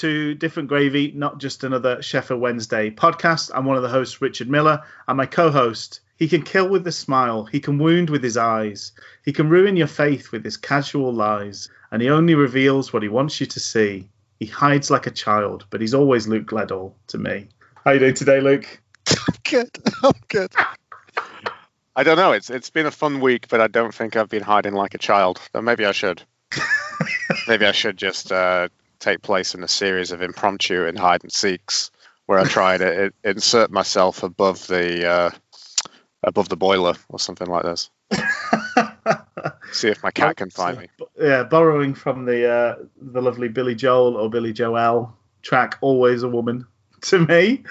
to Different Gravy, not just another Sheffield Wednesday podcast. I'm one of the hosts, Richard Miller, and my co host. He can kill with a smile, he can wound with his eyes, he can ruin your faith with his casual lies, and he only reveals what he wants you to see. He hides like a child, but he's always Luke Gledall to me. How you doing today, Luke? good. I'm good. I don't know. It's it's been a fun week, but I don't think I've been hiding like a child. But maybe I should. maybe I should just uh, take place in a series of impromptu and hide and seeks where I try to insert myself above the uh, above the boiler or something like this. See if my cat can find me. Yeah, borrowing from the uh, the lovely Billy Joel or Billy Joel track, "Always a Woman" to me,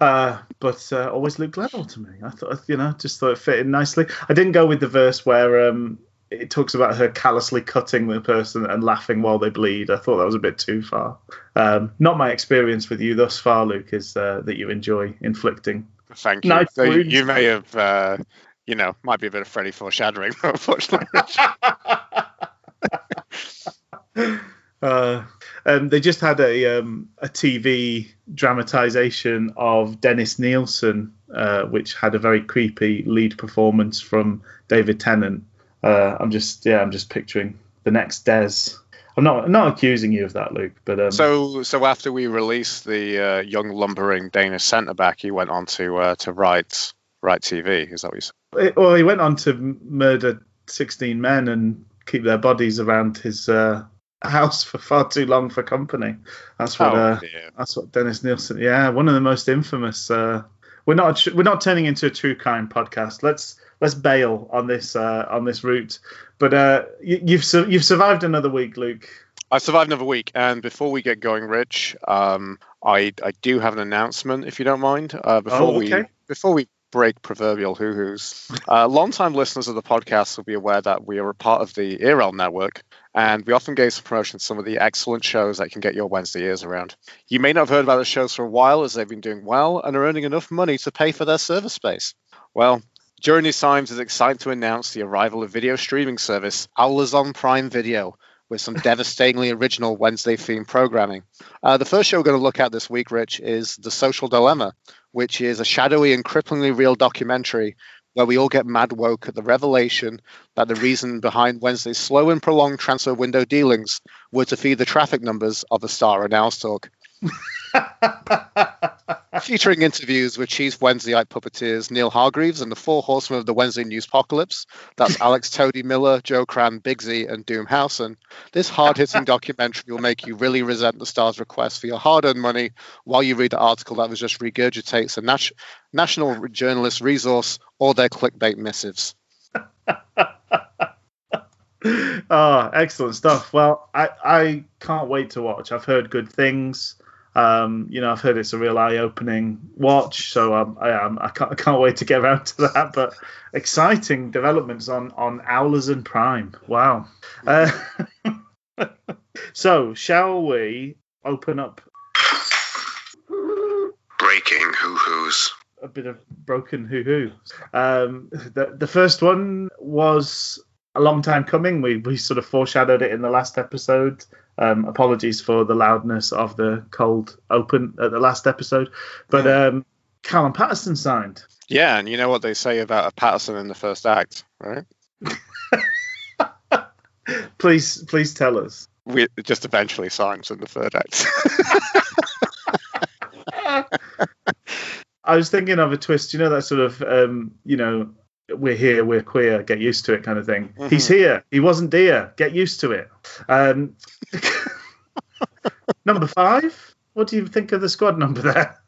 uh, but uh, always Luke Gledall to me. I thought, you know, just thought it fit in nicely. I didn't go with the verse where um, it talks about her callously cutting the person and laughing while they bleed. I thought that was a bit too far. Um, not my experience with you thus far, Luke, is uh, that you enjoy inflicting. Thank you. Nice So you, wounds. you may have, uh, you know, might be a bit of Freddy foreshadowing, unfortunately. Uh, um, they just had a um, a TV dramatization of Dennis Nilsen, uh, which had a very creepy lead performance from David Tennant. Uh, I'm just yeah, I'm just picturing the next Des. I'm not not accusing you of that, Luke, but um, So, so after we released the uh, young lumbering Danish centre back, he went on to uh, to write write TV. Is that what you said? it- well, he went on to murder 16 men and keep their bodies around his uh, house for far too long for company. That's what. oh uh. That's what Dennis Nilsen. Yeah, one of the most infamous. Uh, we're not we're not turning into a true crime podcast. Let's let's bail on this uh, on this route. But uh, you, you've su- you've survived another week, Luke. I survived another week, and before we get going, Rich, um, I I do have an announcement, if you don't mind. Uh, before Oh, we before we break proverbial hoo hoos, uh, long-time listeners of the podcast will be aware that we are a part of the ERL network, and we often gave some promotion to some of the excellent shows that can get your Wednesday ears around. You may not have heard about the shows for a while, as they've been doing well and are earning enough money to pay for their server space. Well. These times, it's exciting to announce the arrival of video streaming service Owlers on Prime Video, with some devastatingly original Wednesday themed programming. Uh, the first show we're going to look at this week, Rich, is The Social Dilemma, which is a shadowy and cripplingly real documentary where we all get mad woke at the revelation that the reason behind Wednesday's slow and prolonged transfer window dealings were to feed the traffic numbers of the Star and Talk. Featuring interviews with Chief Wednesdayite puppeteers Neil Hargreaves and the four horsemen of the Wednesday News Apocalypse. That's Alex Toady Miller, Joe Crann, Bigsy, and Doom Howson. This hard hitting documentary will make you really resent the star's request for your hard earned money while you read the article that was just regurgitates a nat- national journalist resource or their clickbait missives. oh, excellent stuff. Well, I I can't wait to watch. I've heard good things. Um, you know, I've heard it's a real eye-opening watch, so um, I am. I can't, I can't wait to get around to that. But exciting developments on on Owlers and Prime. Wow. Uh, so, shall we open up Breaking hoo hoos. a bit of broken hoo hoo. Um, the the first one was a long time coming. We we sort of foreshadowed it in the last episode. Um, apologies for the loudness of the cold open at the last episode, but um, Callum Paterson signed. Yeah, and you know what they say about a Paterson in the first act, right? Please please tell us. We it just eventually signs in the third act. I was thinking of a twist. You know that sort of um, you know we're here, we're queer, get used to it kind of thing. He's here. He wasn't dear. Get used to it. Um, number five. What do you think of the squad number there?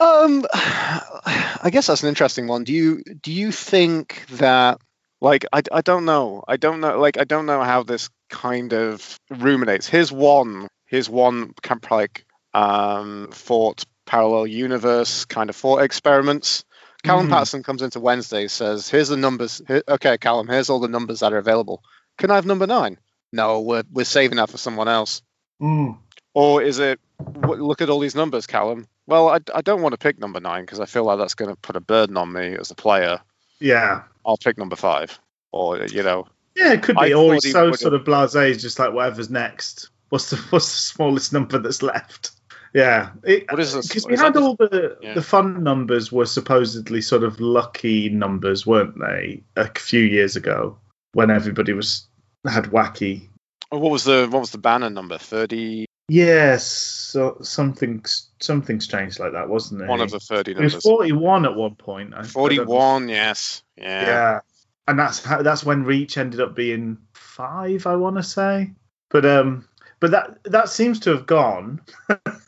Um, I guess that's an interesting one. Do you do you think that like I, I don't know I don't know like I don't know how this kind of ruminates. Here's one here's one kind of like um thought parallel universe kind of thought experiments. Callum Mhm. Paterson comes into Wednesday says here's the numbers. Here, okay, Callum, here's all the numbers that are available. Can I have number nine? No, we're we're saving that for someone else. Mm. Or is it look at all these numbers, Callum? Well, I, I don't want to pick number nine because I feel like that's going to put a burden on me as a player. Yeah. I'll pick number five, or you know, Yeah, it could be. Or so sort of blasé, just like whatever's next. What's the what's the smallest number that's left? Yeah, What is this- Because we had all the Yeah. the fun numbers were supposedly sort of lucky numbers, weren't they? A few years ago, when everybody was had wacky. oh, what was the what was the banner number? Thirty. Yes, so something something strange like that, wasn't it? One of the thirty numbers. It was forty-one at one point. I- I. Forty-one. Yes. Yeah. Yeah. And that's how that's when Reach ended up being five, I want to say. But um, but that that seems to have gone.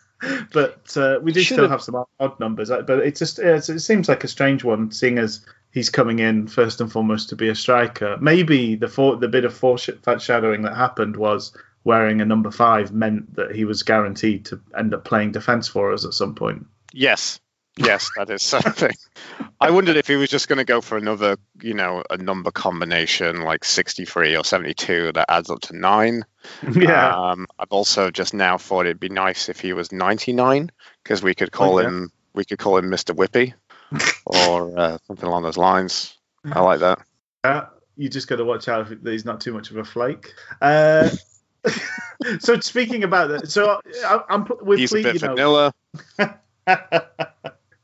but uh, we do Should still have- have some odd numbers. uh, But it just it seems like a strange one, seeing as he's coming in first and foremost to be a striker. Maybe the for, the bit of foreshadowing that happened was wearing a number five meant that he was guaranteed to end up playing defence for us at some point. Yes. Yes, that is something. I wondered if he was just going to go for another, you know, a number combination like 63 or 72 that adds up to nine. yeah. Um, I've also just now thought it'd be nice if he was 99 because we could call Okay. him we could call him Mr. Whippy or uh, something along those lines. I like that. Yeah, you just got to watch out that he's not too much of a flake. Uh, so speaking about that, so I, I'm we're He's a bit you know, vanilla.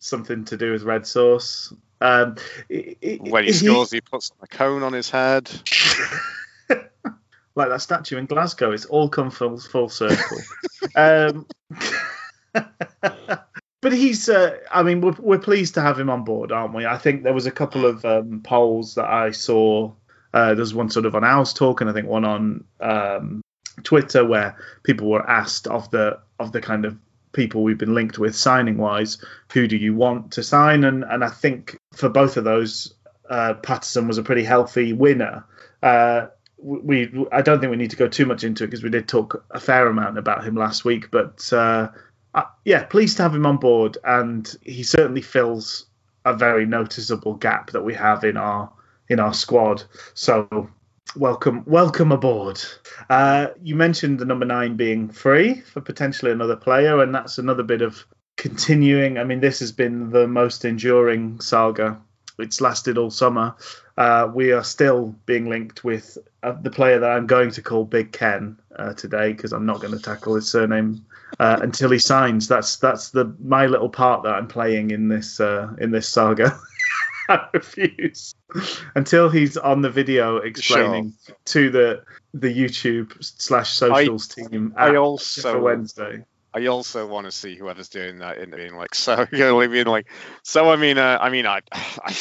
Something to do with red sauce. Um, When he scores, he puts a cone on his head. like that statue in Glasgow, it's all come full full circle. um, but he's, uh, I mean, we're, we're pleased to have him on board, aren't we? I think there was a couple of um, polls that I saw. Uh, there's one sort of on Owls Talk, and I think one on um, Twitter where people were asked of the of the kind of people we've been linked with signing wise, who do you want to sign? And and I think for both of those, uh, Paterson was a pretty healthy winner. Uh, we I don't think we need to go too much into it because we did talk a fair amount about him last week. But uh, uh, yeah, pleased to have him on board, and he certainly fills a very noticeable gap that we have in our in our squad. So welcome welcome aboard. Uh, you mentioned the number nine being free for potentially another player, and that's another bit of continuing. I mean, this has been the most enduring saga. It's lasted all summer. Uh, we are still being linked with uh, the player that I'm going to call Big Ken uh, today because I'm not going to tackle his surname uh, until he signs. That's that's the my little part that I'm playing in this uh, in this saga. I refuse until he's on the video explaining to the the YouTube slash socials team I at- for also Wednesday. I also want to see whoever's doing that in being like so you know I mean? Like so I mean uh, I mean I, I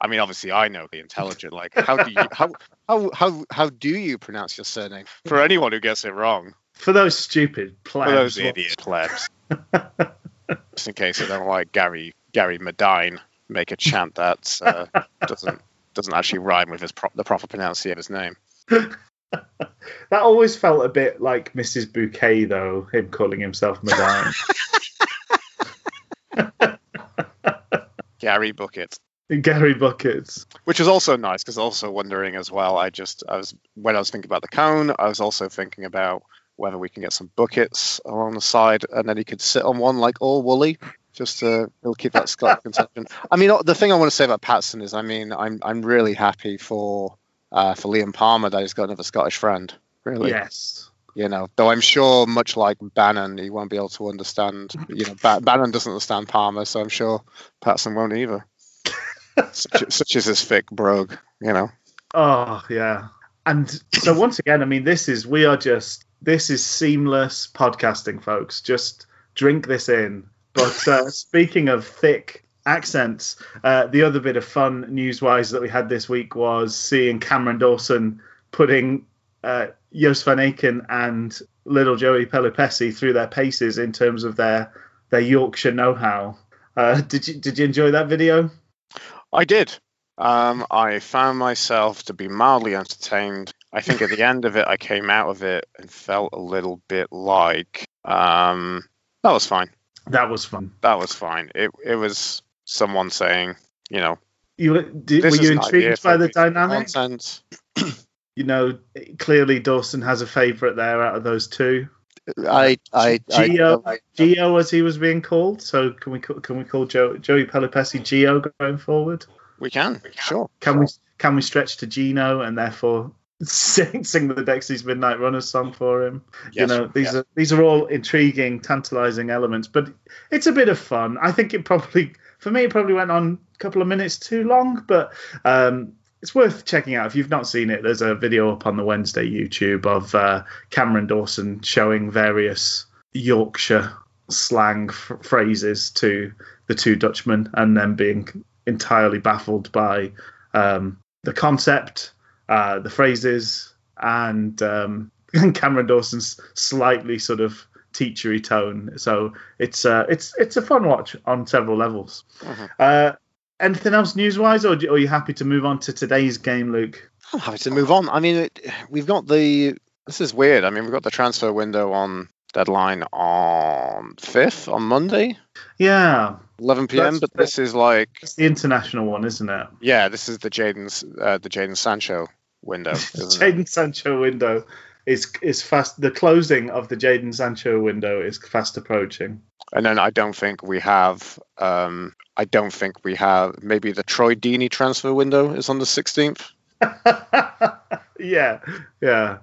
I mean obviously I know the intelligent like how do you how how how how do you pronounce your surname? For anyone who gets it wrong. For those stupid plebs. for those idiot plebs. Just in case I don't like Gary Gary Madine make a chant that uh, doesn't doesn't actually rhyme with his pro- the proper pronunciation of his name That always felt a bit like Mrs. Bouquet, though, him calling himself Madame. Gary Bucket Gary Buckets. which is also nice because also wondering as well i just i was when i was thinking about the cone i was also thinking about whether we can get some buckets along the side and then he could sit on one like all woolly just to he'll keep that scottish conception i mean the thing i want to say about patson is i mean i'm i'm really happy for uh, for liam palmer that he's got another scottish friend really Yes. you know though i'm sure much like bannan he won't be able to understand you know ba- bannan doesn't understand palmer so i'm sure patson won't either such, such is his thick brogue you know Oh, yeah. And so, once again, I mean, this is, we are just, this is seamless podcasting, folks. Just drink this in. But uh, speaking of thick accents, uh, the other bit of fun news wise that we had this week was seeing Cameron Dawson putting uh, Joost van Aken and little Joey Pelupessy through their paces in terms of their their Yorkshire know-how. Uh, did you did you enjoy that video? I did. Um, I found myself to be mildly entertained. I think at the end of it, I came out of it and felt a little bit like um, that was fine. That was fun. That was fine. It it was someone saying, you know, You did, this were you is intrigued by the big dynamic? Nonsense. You know, clearly Dawson has a favourite there out of those two. I, I, I, Geo, I- Geo, as he was being called. So can we can we call Joe, Joey Pelupessy Geo going forward? we can, sure. Can we can we stretch to Gino and therefore sing sing the Dexys Midnight Runners song for him? you know, these yes. are these are all intriguing, tantalizing elements, but it's a bit of fun. I think it probably for me it probably went on a couple of minutes too long, but um, it's worth checking out if you've not seen it. There's a video up on the Wednesday YouTube of uh, Cameron Dawson showing various Yorkshire slang f- phrases to the two Dutchmen, and then being entirely baffled by um, the concept, uh, the phrases, and um, Cameron Dawson's slightly sort of teachery tone. So it's uh, it's it's a fun watch on several levels. Mhm. Uh, anything else news wise, or, do- or are you happy to move on to today's game, Luke? I'm happy to move on. I mean, it, we've got the. This is weird. I mean, we've got the transfer window on deadline on fifth on Monday, Yeah, 11 p.m. That's- But this is like, it's the international one, isn't it? yeah, this is the Jaden's uh, the Jadon Sancho window. Jadon Sancho window is is fast. The closing of the Jadon Sancho window is fast approaching. And then I don't think we have. Um, I don't think we have. Maybe the Troy Deeney transfer window is on the 16th. yeah, yeah.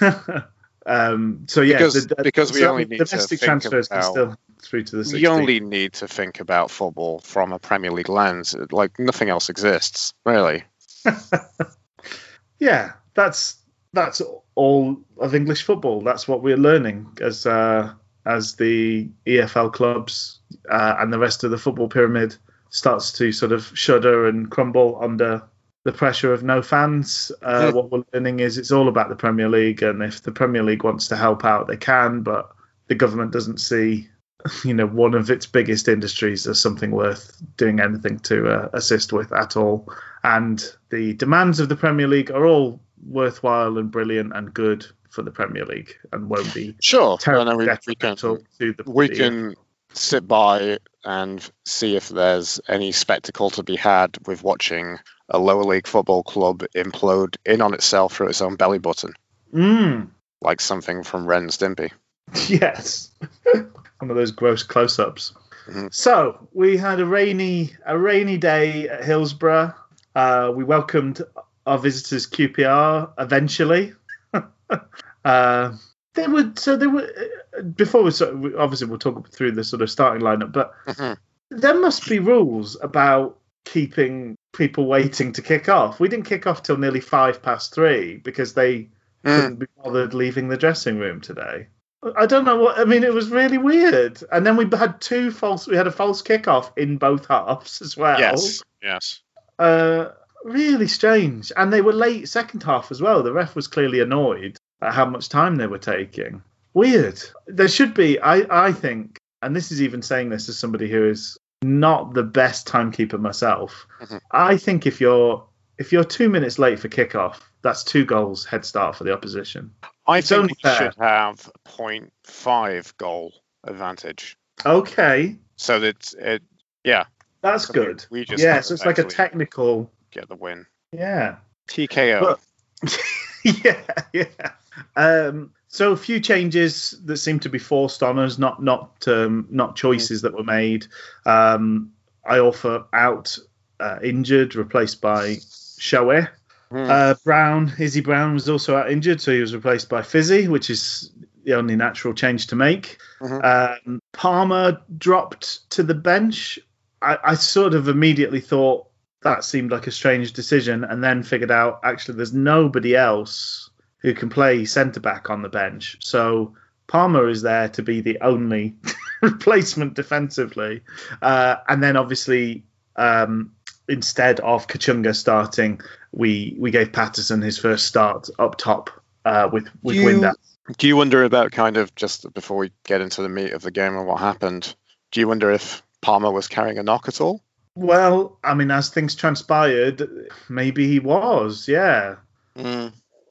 um, so yeah, Because- the, because we so only need to domestic think transfers can about- still through to the 16th. You only need to think about football from a Premier League lens. Like nothing else exists, really. yeah, that's that's all of English football. That's what we're learning as uh, as the EFL clubs uh, and the rest of the football pyramid starts to sort of shudder and crumble under the pressure of no fans. Uh. What we're learning is it's all about the Premier League, and if the Premier League wants to help out, they can, but the government doesn't see. You know, one of its biggest industries as something worth doing anything to uh, assist with at all and the demands of the Premier League are all worthwhile and brilliant and good for the Premier League and won't be Sure. terribly then we, we can the we the- can sit by and see if there's any spectacle to be had with watching a lower league football club implode in on itself through its own belly button, Mm, like something from Ren and Stimpy. yes, one of those gross close-ups. Mhm. So we had a rainy a rainy day at Hillsborough. Uh, we welcomed our visitors QPR eventually. uh, they were so they were uh, before we sort of, obviously we'll talk through the sort of starting lineup, but Mhm. there must be rules about keeping people waiting to kick off. We didn't kick off till nearly five past three because they Mm. couldn't be bothered leaving the dressing room today. I don't know what I mean. It was really weird. And then we had two false. We had a false kickoff in both halves as well. Yes, yes. Uh, really strange. And they were late second half as well. The ref was clearly annoyed at how much time they were taking. Weird. There should be. I I think, and this is even saying this as somebody who is not the best timekeeper myself. Mhm. I think if you're if you're two minutes late for kickoff, that's two goals head start for the opposition. I It's think we should have 0.5 goal advantage. Okay, So that it, yeah, that's So good. we just yeah, so it's like a technical. get the win. Yeah. TKO. But- yeah, yeah. Um, so a few changes that seem to be forced on us, not not um, not choices that were made. Um, Iorfa out uh, injured, replaced by Shaw. Hmm. Uh, Brown, Izzy Brown was also out injured, so he was replaced by Fizzy, which is the only natural change to make. Mhm. Um, Palmer dropped to the bench. I, I sort of immediately thought that seemed like a strange decision, and then figured out actually there's nobody else who can play centre back on the bench. So Palmer is there to be the only replacement defensively, uh, and then obviously um, instead of Kachunga starting, we we gave Paterson his first start up top uh, with with You- Windass. Do you wonder about kind of just before we get into the meat of the game and what happened? Do you wonder if Palmer was carrying a knock at all? Well, I mean, as things transpired, maybe he was. Yeah.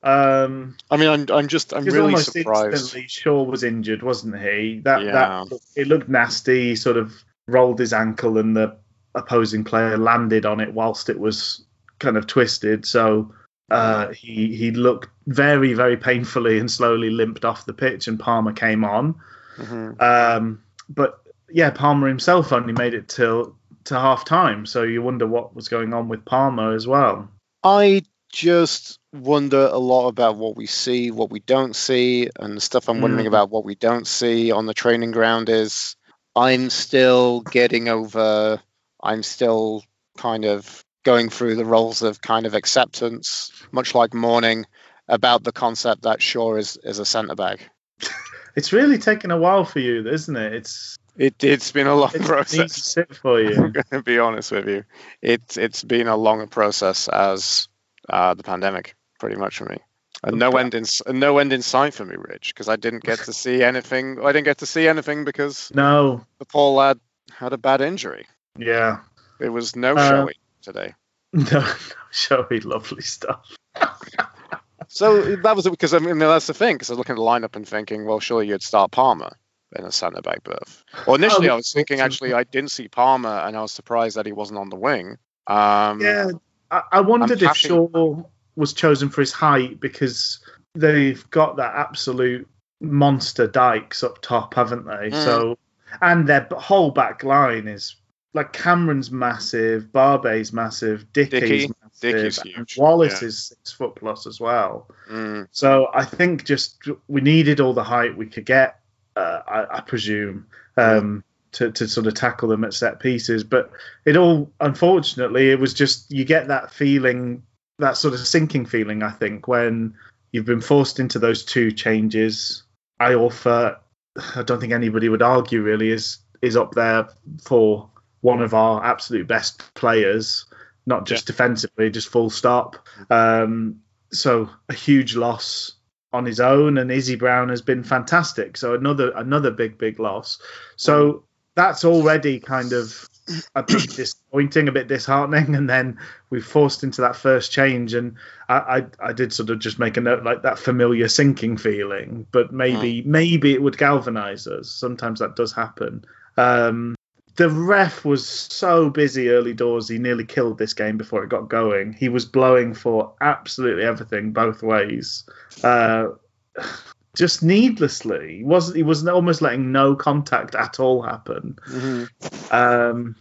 Um, I mean, I'm I'm just I'm really almost surprised. instantly, Shaw was injured, wasn't he? That Yeah. that it looked nasty. He sort of rolled his ankle, and the opposing player landed on it whilst it was kind of twisted. So Uh, he he looked very very painfully and slowly limped off the pitch, and Palmer came on. Mhm. Um, but yeah, Palmer himself only made it till to half time, so you wonder what was going on with Palmer as well. I just wonder a lot about what we see, what we don't see, and the stuff I'm wondering Mm. about what we don't see on the training ground is I'm still getting over, I'm still kind of going through the roles of kind of acceptance, much like mourning, about the concept that Shaw is, is a centre back. It's really taken a while for you, isn't it? It's It, it's been a long it's process. for I'm going to be honest with you. It's it's been a longer process as uh, the pandemic, pretty much for me. And no end in no end in sight for me, Rich, because I didn't get to see anything. I didn't get to see anything because No, the poor lad had a bad injury. yeah, There was no Uh, showing today. no, no, showy, lovely stuff. So that was it, because I mean that's the thing. Because I was looking at the lineup and thinking, well, surely you'd start Palmer in a centre back berth. Well, initially Oh, I was thinking actually I didn't see Palmer, and I was surprised that he wasn't on the wing. Um, Yeah, I, I wondered if Shaw was chosen for his height because they've got that absolute monster Dykes up top, haven't they? Mm. So, and their whole back line is like Cameron's massive, Barbet's massive, Dickie's Dickie- massive, huge, Wallace yeah. is six foot plus as well. mm, So I think just we needed all the height we could get, uh, I, I presume, um, to, to sort of tackle them at set pieces. But it all, unfortunately, it was just you get that feeling, that sort of sinking feeling, I think, when you've been forced into those two changes. Iorfa, I don't think anybody would argue really, is is up there for one of our absolute best players, not just defensively, just full stop. Um, so a huge loss on his own, and Izzy Brown has been fantastic. So another another big big loss. So that's already kind of a bit disappointing, a bit disheartening, and then we forced into that first change, and I, I I did sort of just make a note like that familiar sinking feeling, but maybe maybe it would galvanise us. Sometimes that does happen. Um, the ref was so busy early doors, he nearly killed this game before it got going. He was blowing for absolutely everything both ways. Uh, just needlessly. He wasn't he was almost letting no contact at all happen. mhm. Um,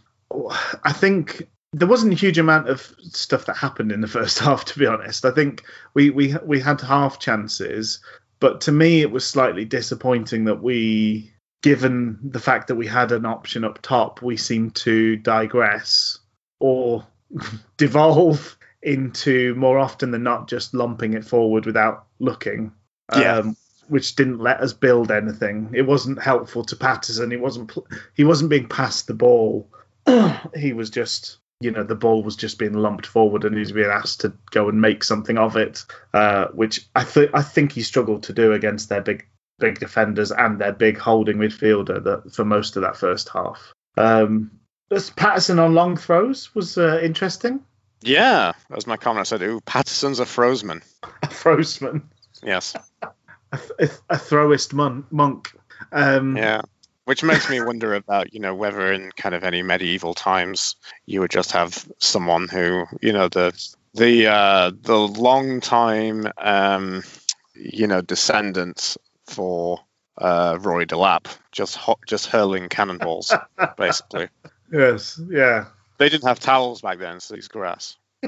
I think there wasn't a huge amount of stuff that happened in the first half. To be honest, I think we we we had half chances, but to me it was slightly disappointing that we, given the fact that we had an option up top, we seemed to digress or devolve into more often than not just lumping it forward without looking. Yeah. Um, which didn't let us build anything. It wasn't helpful to Paterson. He wasn't he wasn't being passed the ball. he was just you know the ball was just being lumped forward and he was being asked to go and make something of it, uh, which I think I think he struggled to do against their big big defenders and their big holding midfielder that for most of that first half. Um, Paterson on long throws was uh, interesting. Yeah, as my comment I said, ooh, Paterson's a Frozeman. A Frostman, Yes. A, th- a throwist mon- monk. Um, Yeah. Which makes me wonder about, you know, whether in kind of any medieval times you would just have someone who, you know, the the uh, the long time, um, you know, descendants for uh, Rory Delap just ho- just hurling cannonballs, basically. Yes. Yeah. They didn't have towels back then, so it's grass.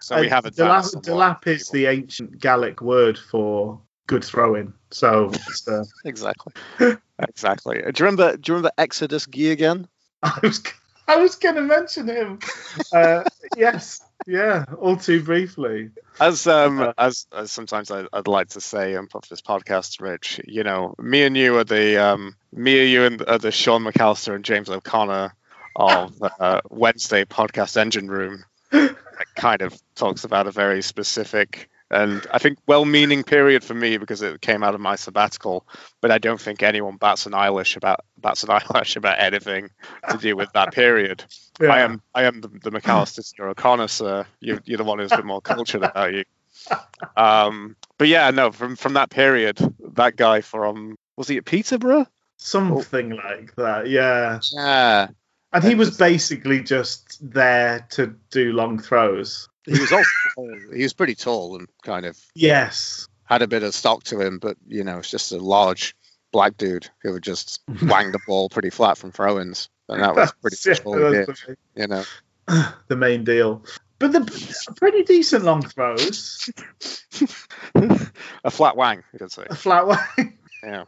So we have a delap, delap is the ancient Gallic word for good throwing. So it's, uh, exactly, exactly. Do you remember? Do you remember Exodus Gee again? I was I was going to mention him. Uh, yes. Yeah. All too briefly. As um as, as sometimes I, I'd like to say on this podcast, Rich, you know, me and you are the um me and you and are the Sean McAllister and James O'Connor of uh, Wednesday podcast engine room. That kind of talks about a very specific and I think well-meaning period for me because it came out of my sabbatical. But I don't think anyone bats an eyelash about bats an eyelash about anything to do with that period. Yeah. I am I am the, the McAllister you're O'Connor, sir. You, you're the one who's a bit more cultured about you. Um, but yeah, no, from from that period, that guy from was he at Peterborough? Something like that. Yeah. Yeah. And he was basically just there to do long throws. He was also he was pretty tall and kind of Yes. had a bit of stock to him, but you know, it's just a large black dude who would just wang the ball pretty flat from throw-ins, and that was pretty Yeah, much all he did. the, You know, the main deal. But the pretty decent long throws. a flat wang, you could say. A flat way. Yeah.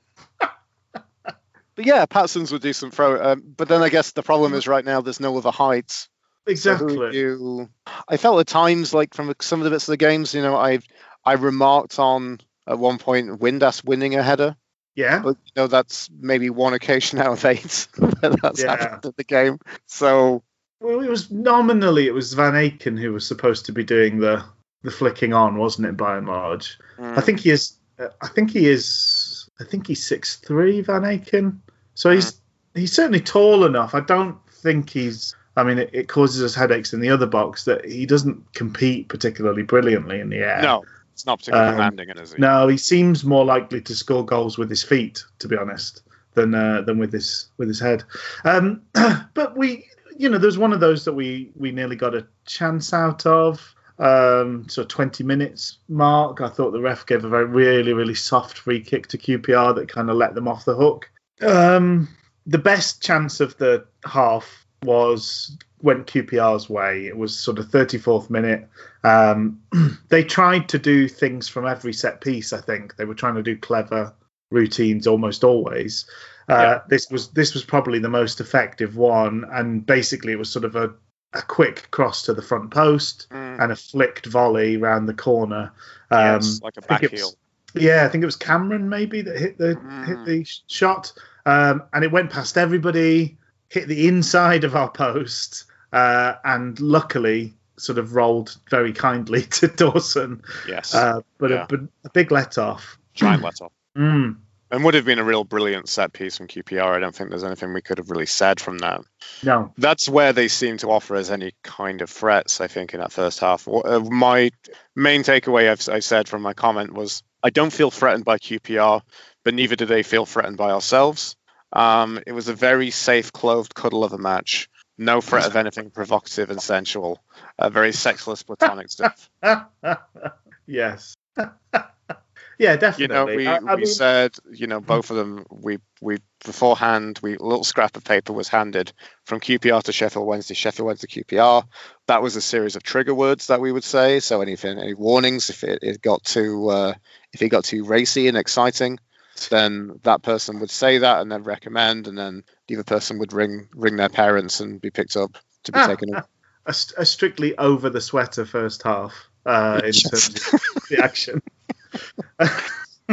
But yeah, Patson's a decent throw. Um, but then I guess the problem is right now there's no other heights. Exactly. you, I felt at times like from some of the bits of the games, you know, I I remarked on at one point Windass winning a header, Yeah. but you know that's maybe one occasion out of eight where that's Yeah. happened in the game. So Well, it was nominally it was Van Aken who was supposed to be doing the the flicking on, wasn't it? By and large, I think he is. Uh, I think he is. I think he's six three, Van Aken. So he's he's certainly tall enough. I don't think he's. I mean, it, it causes us headaches in the other box that he doesn't compete particularly brilliantly in the air. no, it's not particularly Um, commanding, is it? No, he seems more likely to score goals with his feet, to be honest, than uh, than with his with his head. Um, but we, you know, there's one of those that we we nearly got a chance out of. Um, so 20 minutes mark, I thought the ref gave a very really really soft free kick to QPR that kind of let them off the hook. Um, the best chance of the half was went QPR's way. It was sort of 34th minute. Um, they tried to do things from every set piece. I think they were trying to do clever routines almost always. Uh, Yeah. This was this was probably the most effective one, and basically it was sort of a, a quick cross to the front post Mm, and a flicked volley round the corner. Um, yes, like a back heel. was- yeah, I think it was Cameron maybe that hit the hit Mm. the shot, um, and it went past everybody, hit the inside of our post, uh, and luckily sort of rolled very kindly to Dawson. Yes, Uh, but Yeah. a, but a big let off. giant let off. Mm, And would have been a real brilliant set piece from QPR. I don't think there's anything we could have really said from that. no, That's where they seem to offer us any kind of threats, I think, in that first half. Uh, My main takeaway I've, I said from my comment was I don't feel threatened by QPR, but neither do they feel threatened by ourselves. Um, it was a very safe, clothed cuddle of a match. No threat of anything provocative and sensual. Uh, very sexless, platonic stuff. yes, yeah, definitely. you know, we, I- I we mean- said, you know, both of them, we, we beforehand, we a little scrap of paper was handed from QPR to Sheffield Wednesday, Sheffield Wednesday QPR. That was a series of trigger words that we would say. So anything, any warnings if it, it got too, uh, if it got too racy and exciting, then that person would say that and then recommend, and then the other person would ring ring their parents and be picked up to be Ah, taken. away. a, a strictly over the sweater first half uh, in terms of the action.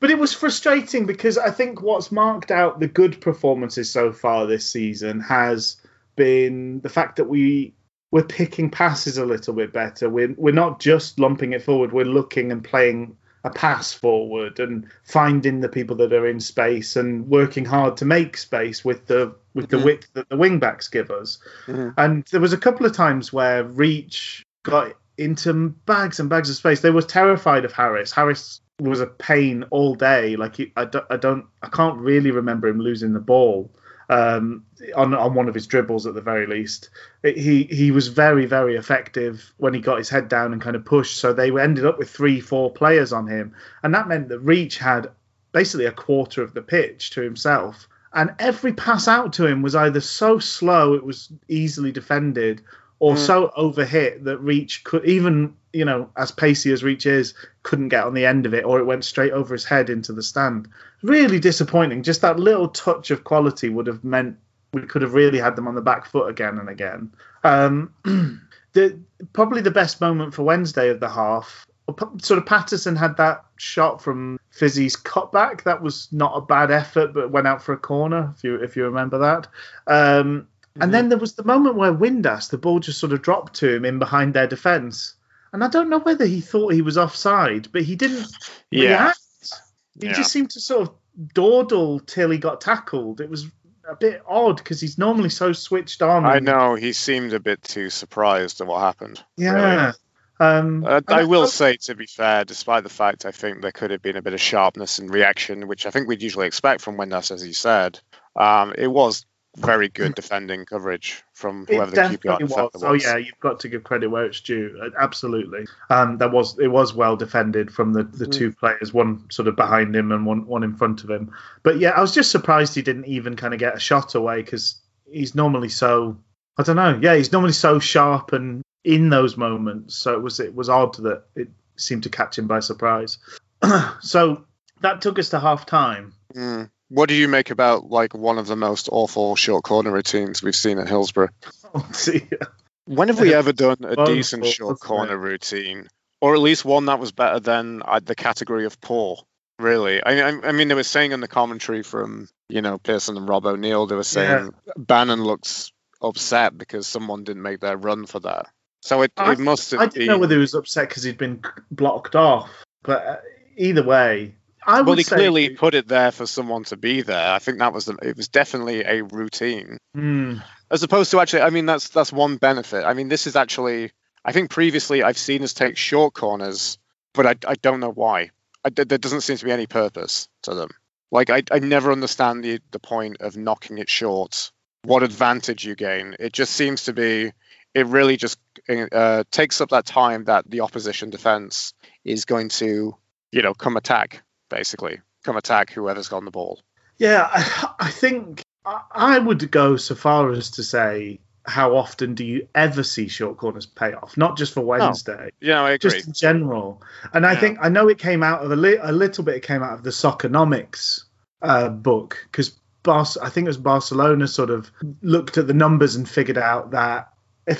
but it was frustrating because I think what's marked out the good performances so far this season has been the fact that we we're picking passes a little bit better. We're we're not just lumping it forward. We're looking and playing a pass forward and finding the people that are in space and working hard to make space with the with the Mhm. width that the wing backs give us. Mhm. And there was a couple of times where Reach got into bags and bags of space. They were terrified of Harris. Harris was a pain all day. Like he, I, don't, I don't, I can't really remember him losing the ball um, on on one of his dribbles at the very least. It- he he was very very effective when he got his head down and kind of pushed. So they ended up with three four players on him, and that meant that Reach had basically a quarter of the pitch to himself. And every pass out to him was either so slow it was easily defended, or Mm. so overhit that Reach could even you know as pacey as Reach is couldn't get on the end of it, or it went straight over his head into the stand. Really disappointing. Just that little touch of quality would have meant we could have really had them on the back foot again and again. Um, the probably the best moment for Wednesday of the half. Sort of Paterson had that shot from Fizzy's cutback. That was not a bad effort, but went out for a corner. If you if you remember that. Um, and then there was the moment where Windass, the ball just sort of dropped to him in behind their defence. And I don't know whether he thought he was offside, but he didn't Yeah. react. He Yeah. just seemed to sort of dawdle till he got tackled. It was a bit odd because he's normally so switched on. I know he seemed a bit too surprised at what happened. really. Yeah. Um, Uh, and I will say, to be fair, despite the fact I think there could have been a bit of sharpness and reaction, which I think we'd usually expect from Windass, as you said, um, it was very good defending coverage from whoever the QPR defender was. Oh yeah, you've got to give credit where it's due. Uh, Absolutely. Um, that was it was well defended from the, the Mm. two players, one sort of behind him and one one in front of him. But yeah, I was just surprised he didn't even kind of get a shot away because he's normally so I don't know. Yeah, he's normally so sharp and in those moments. So it was it was odd that it seemed to catch him by surprise. so that took us to half time. Mm. What do you make about like one of the most awful short corner routines we've seen at Hillsborough? Oh, dear. When have we ever done a decent short corner it? routine, or at least one that was better than uh, the category of poor? Really, I, I, I mean, they were saying in the commentary from you know Pearson and Rob O'Neill, they were saying Bannan looks upset because someone didn't make their run for that. So it, it must have I didn't been. know whether he was upset because he'd been blocked off, but uh, either way, I would well, he clearly put it there for someone to be there. I think that was the, it was definitely a routine. Hmm, as opposed to actually i mean that's that's one benefit. I mean this is actually i think previously i've seen us take short corners but i, I don't know why. I, there there doesn't seem to be any purpose to them. Like I, I never understand the the point of knocking it short. What advantage you gain. It just seems to be it really just uh, takes up that time that the opposition defense is going to you know come attack basically come attack whoever's got the ball yeah, I, I think I, would go so far as to say, how often do you ever see short corners pay off? Not just for Wednesday, yeah i agree just in general. And I Yeah. think I know it came out of a, li- a little bit. It came out of the Soccernomics uh, book because Bar- I think it was Barcelona sort of looked at the numbers and figured out that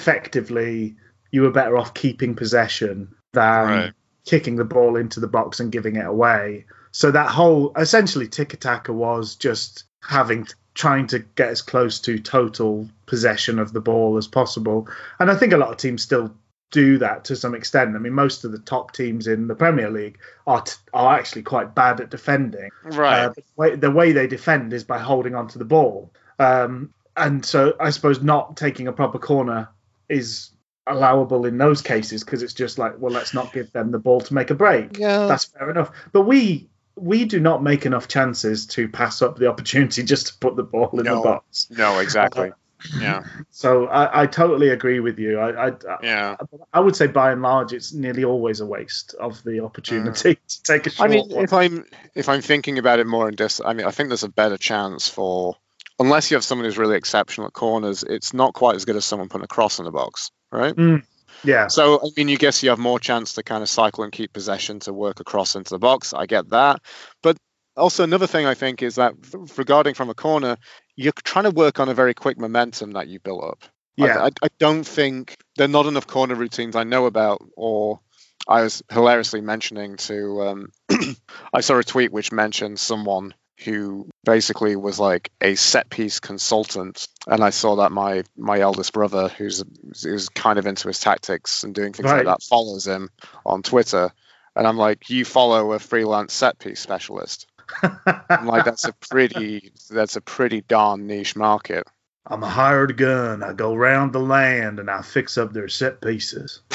effectively you were better off keeping possession than Right. kicking the ball into the box and giving it away. So that whole essentially tick attacker was just having trying to get as close to total possession of the ball as possible. And I think a lot of teams still do that to some extent. I mean, most of the top teams in the Premier League are t- are actually quite bad at defending. right Uh, the, way, the way they defend is by holding onto the ball. Um, and so I suppose not taking a proper corner is allowable in those cases because it's just like, well, let's not give them the ball to make a break. yeah That's fair enough. But we we do not make enough chances to pass up the opportunity just to put the ball in No. the box. no exactly yeah So I, I totally agree with you. I, I yeah I would say by and large it's nearly always a waste of the opportunity to take a I short mean, one. if I'm if I'm thinking about it more in this, I mean, I think there's a better chance for unless you have someone who's really exceptional at corners, it's not quite as good as someone putting a cross in the box, right? Hmm. Yeah. So I mean, you guess you have more chance to kind of cycle and keep possession to work across into the box. I get that, but also another thing I think is that regarding from a corner, you're trying to work on a very quick momentum that you build up. I- Yeah. I, I don't think there are not enough corner routines I know about, or I was hilariously mentioning to. Um, I saw a tweet which mentioned someone who basically was like a set piece consultant, and I saw that my my eldest brother, who's who's kind of into his tactics and doing things Right. like that, follows him on Twitter, and I'm like, you follow a freelance set piece specialist. I'm like, that's a pretty that's a pretty darn niche market. I'm a hired gun. I go round the land and I fix up their set pieces.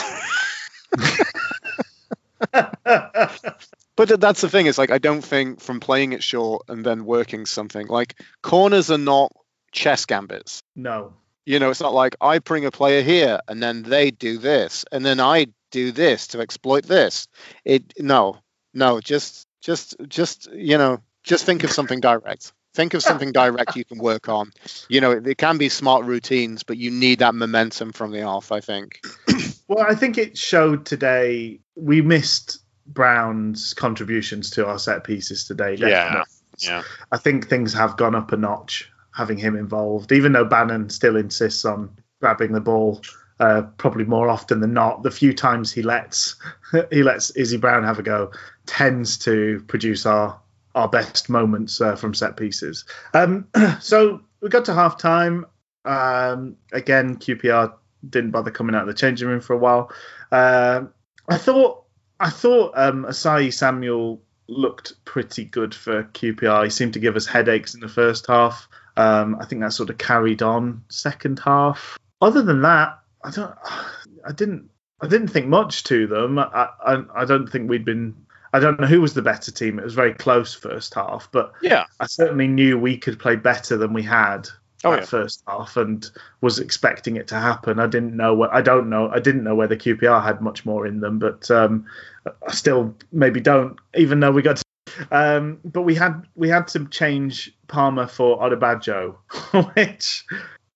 But that's the thing. Is like I don't think from playing it short and then working something like corners are not chess gambits. no. You know, it's not like I bring a player here and then they do this and then I do this to exploit this. It no, no, just just just you know, just think of something direct. Think of something direct you can work on. You know, it, it can be smart routines, but you need that momentum from the off. I think. Well, I think it showed today. We missed Brown's contributions to our set pieces today. definitely. yeah. I think things have gone up a notch having him involved, even though Bannan still insists on grabbing the ball. Uh, probably more often than not, the few times he lets he lets Izzy Brown have a go tends to produce our our best moments uh, from set pieces. Um, so we got to half time. Um, again, QPR didn't bother coming out of the changing room for a while. Uh, I thought I thought um, Osayi-Samuel looked pretty good for QPR. He seemed to give us headaches in the first half. Um, I think that sort of carried on second half. Other than that, I don't. I didn't. I didn't think much to them. I, I, I don't think we'd been. I don't know who was the better team. It was very close first half, but Yeah. I certainly knew we could play better than we had Oh, that yeah. first half and was expecting it to happen. I didn't know I don't know. I didn't know whether QPR had much more in them, but um, I still maybe don't. Even though we got, to, um, but we had we had to change Palmer for Odubajo, which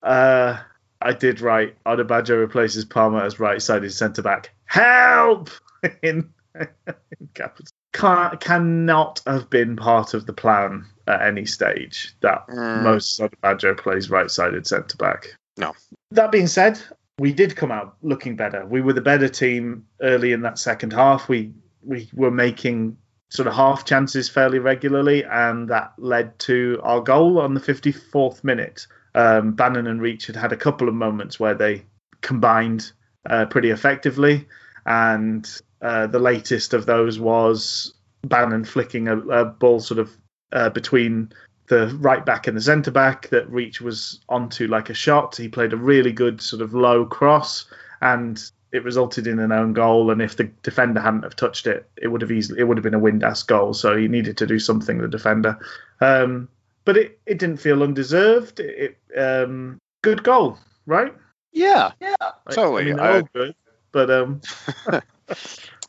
uh, I did right. Odubajo replaces Palmer as right-sided centre back. Help in, in capital. Can, cannot have been part of the plan at any stage that Mm. Moses Odubajo plays right-sided centre back. No. That being said, we did come out looking better. We were the better team early in that second half. We we were making sort of half chances fairly regularly, and that led to our goal on the 54th minute. Um, Bannan and Reach had had a couple of moments where they combined uh, pretty effectively, and uh, the latest of those was Bannan flicking a, a ball sort of uh, between the right back and the centre back that Reach was onto like a shot. He played a really good sort of low cross, and it resulted in an own goal. And if the defender hadn't have touched it, it would have easily it would have been a Windass goal. So he needed to do something, the defender. Um, but it, it didn't feel undeserved. It, um, good goal, right? Yeah, I- Totally. I mean, they're I- good, but um,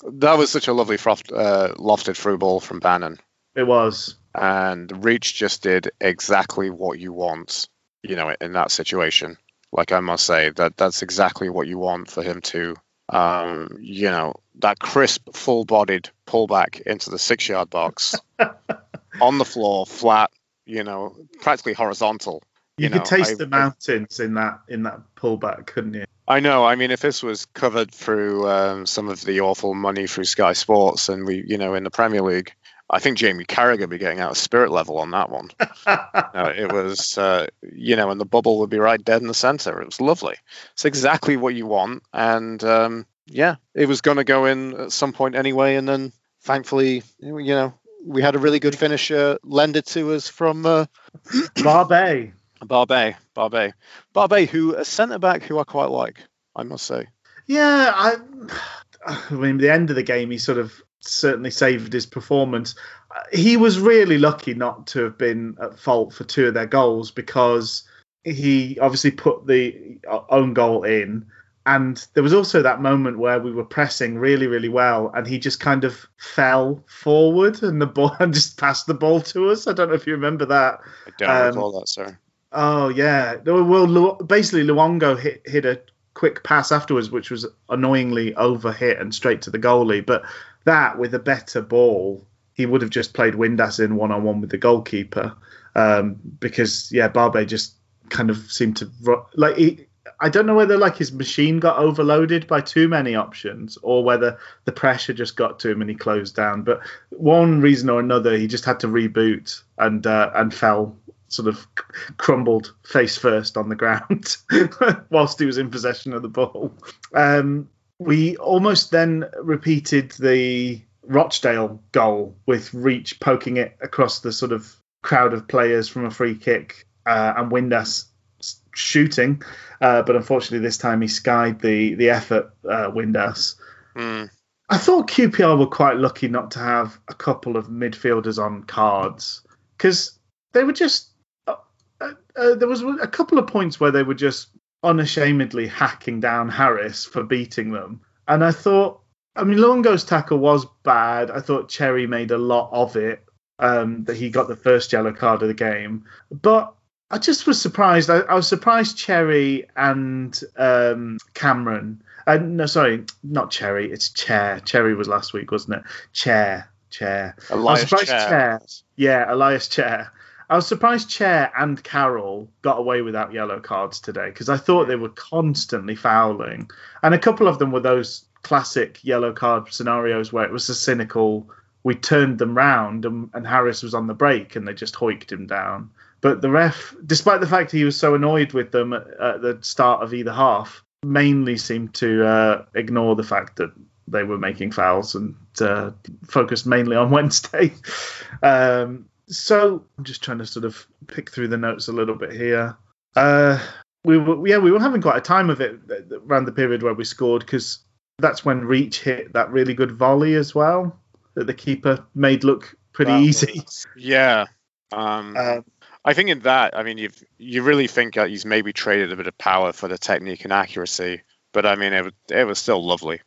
that was such a lovely froft, uh, lofted through ball from Bannan. it was. and Reach just did exactly what you want, you know, in that situation. Like I must say that that's exactly what you want for him to, um, you know, that crisp, full-bodied pullback into the six-yard box, on the floor, flat, you know, practically horizontal. You, You could know, taste I- the mountains in that in that pullback, couldn't you? I know. I mean, if this was covered through um, some of the awful money through Sky Sports, and we, you know, in the Premier League, I think Jamie Carragher would be getting out of spirit level on that one. Uh, it was, uh, you know, and the bubble would be right dead in the center. It was lovely. It's exactly what you want, and um, yeah, it was going to go in at some point anyway, and then thankfully, you know, we had a really good finisher uh, lended to us from uh, Barbe. Barbet, Barbet, Barbet, who a centre back who I quite like, I must say. Yeah, I, I mean, the end of the game, he sort of certainly saved his performance. Uh, He was really lucky not to have been at fault for two of their goals because he obviously put the uh, own goal in. And there was also that moment where we were pressing really, really well, and he just kind of fell forward and the ball and just passed the ball to us. I don't know if you remember that. I don't Um, recall that, sir. Oh yeah. Well, Lu- basically, Luongo hit hit a quick pass afterwards, which was annoyingly overhit and straight to the goalie. But that with a better ball, he would have just played Windass in one on one with the goalkeeper. Um, because yeah, Barbet just kind of seemed to like he. I don't know whether like his machine got overloaded by too many options or whether the pressure just got to him and he closed down. But one reason or another, he just had to reboot and uh, and fell sort of crumbled face first on the ground whilst he was in possession of the ball. Um, we almost then repeated the Rochdale goal with Reach poking it across the sort of crowd of players from a free kick uh, and Windass shooting, uh, but unfortunately this time he skied the the effort uh, Windass. Hmm. I thought QPR were quite lucky not to have a couple of midfielders on cards because they were just. Uh, there was a couple of points where they were just unashamedly hacking down Harris for beating them, and I thought, I mean, Luongo's tackle was bad. I thought Cherry made a lot of it. Um, that he got the first yellow card of the game, but I just was surprised. I, I was surprised Cherry and um, Cameron. Uh, no, sorry, not Cherry. It's Chair. Cherry was last week, wasn't it? Chair, Chair. Elias surprised Chair. Chair. Yeah, Ilias Chair. I was surprised Chair and Carroll got away without yellow cards today because I thought they were constantly fouling, and a couple of them were those classic yellow card scenarios where it was a cynical. We turned them round and, and Harris was on the break and they just hoiked him down. But the ref, despite the fact he was so annoyed with them at, at the start of either half, mainly seemed to uh, ignore the fact that they were making fouls and uh, focused mainly on Wednesday. Um, so I'm just trying to sort of pick through the notes a little bit here. Uh, we were, yeah, we were having quite a time of it around the period where we scored because that's when Reach hit that really good volley as well that the keeper made look pretty easy. yeah. Um, Um, I think in that, I mean, you you really think that he's maybe traded a bit of power for the technique and accuracy, but I mean, it was, it was still lovely.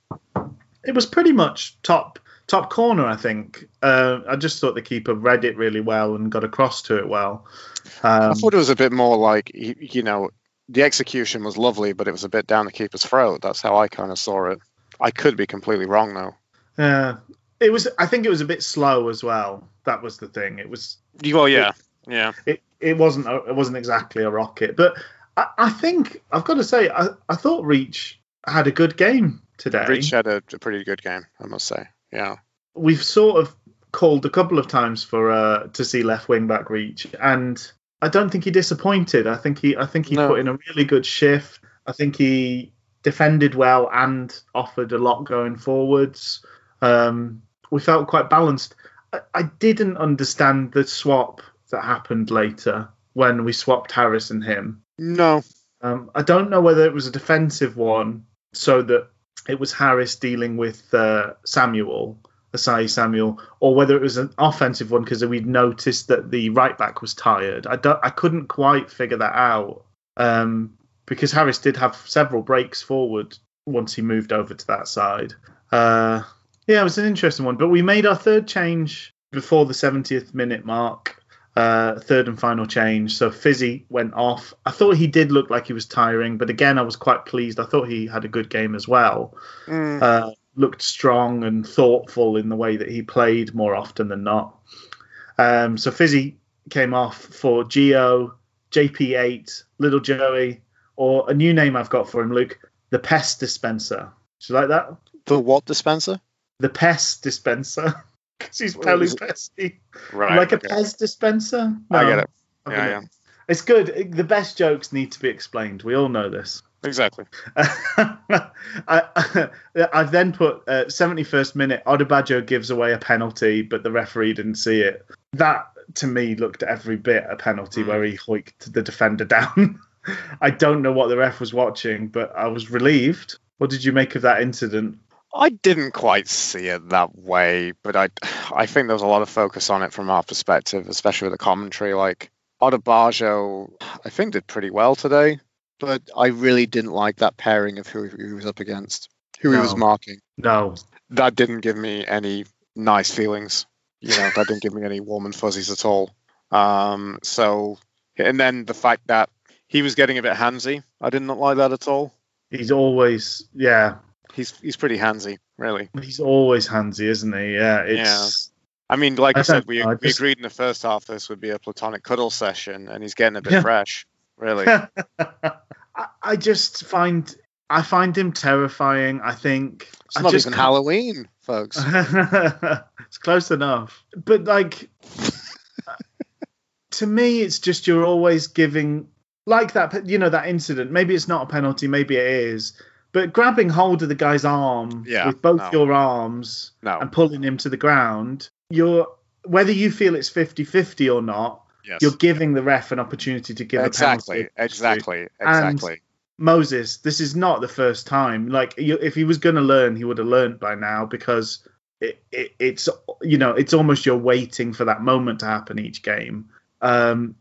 It was pretty much top top corner, I think. Uh, I just thought the keeper read it really well and got across to it well. Um, I thought it was a bit more like, you know, the execution was lovely, but it was a bit down the keeper's throat. That's how I kind of saw it. I could be completely wrong though. uh, it was. I think it was a bit slow as well. That was the thing. It was. Well, yeah, yeah. It, it wasn't. A, it wasn't exactly a rocket, but I, I think I've got to say I, I thought Reach had a good game today. Reach had a, a pretty good game, I must say. Yeah. we've sort of called a couple of times for uh, to see left wing back reach, and I don't think he disappointed. I think he I think he No. put in a really good shift. I think he defended well and offered a lot going forwards. Um, we felt quite balanced. I, I didn't understand the swap that happened later when we swapped Harris and him. No. Um, I don't know whether it was a defensive one, so that it was Harris dealing with uh, Samuel, Osayi-Samuel, or whether it was an offensive one because we'd noticed that the right back was tired. I I couldn't quite figure that out um, because Harris did have several breaks forward once he moved over to that side. Uh, yeah, it was an interesting one, but we made our third change before the 70th minute mark uh, third and final change. So Fizzy went off. I thought he did look like he was tiring, but again, I was quite pleased. I thought he had a good game as well. Mm. Uh, looked strong and thoughtful in the way that he played more often than not. Um, so Fizzy came off for Geo, JP8, Little Joey, or a new name I've got for him, Luke, the Pest Dispenser. Do you like that? The what dispenser? The Pest Dispenser. Because he's What Pelly? Pesty. Right. like a okay. Pez dispenser? I get it. Yeah, don't yeah. It's good. The best jokes need to be explained. We all know this. Exactly. I, I've then put uh, 71st minute. Odubajo gives away a penalty, but the referee didn't see it. That to me looked every bit a penalty Mm. where he hoiked the defender down. I don't know what the ref was watching, but I was relieved. What did you make of that incident? I didn't quite see it that way, but I I think there was a lot of focus on it from our perspective, especially with the commentary. Like Odubajo, I think did pretty well today, but I really didn't like that pairing of who he was up against, who he was marking. No. That didn't give me any nice feelings. You know, that didn't give me any warm and fuzzies at all. Um, so, and then the fact that he was getting a bit handsy, I did not like that at all. He's always, yeah, He's he's pretty handsy, really. he's always handsy, isn't he? Yeah, it's. I mean, like I I, said, we, I we agreed in the first half this would be a platonic cuddle session, and he's getting a bit Yeah. fresh, really. I, I just find I find him terrifying. I think It's I not just even can't- Halloween, folks. it's close enough, but like to me, it's just you're always giving like that. You know that incident. Maybe it's not a penalty. Maybe it is. But grabbing hold of the guy's arm Yeah, with both no. your arms No, and pulling him to the ground, you're whether you feel it's 50-50 or not, yes, you're giving the ref an opportunity to give exactly, a penalty. exactly, exactly. Moses, this is not the first time. Like, you, if he was going to learn, he would have learned by now because it, it, it's you know it's almost you're waiting for that moment to happen each game. Um,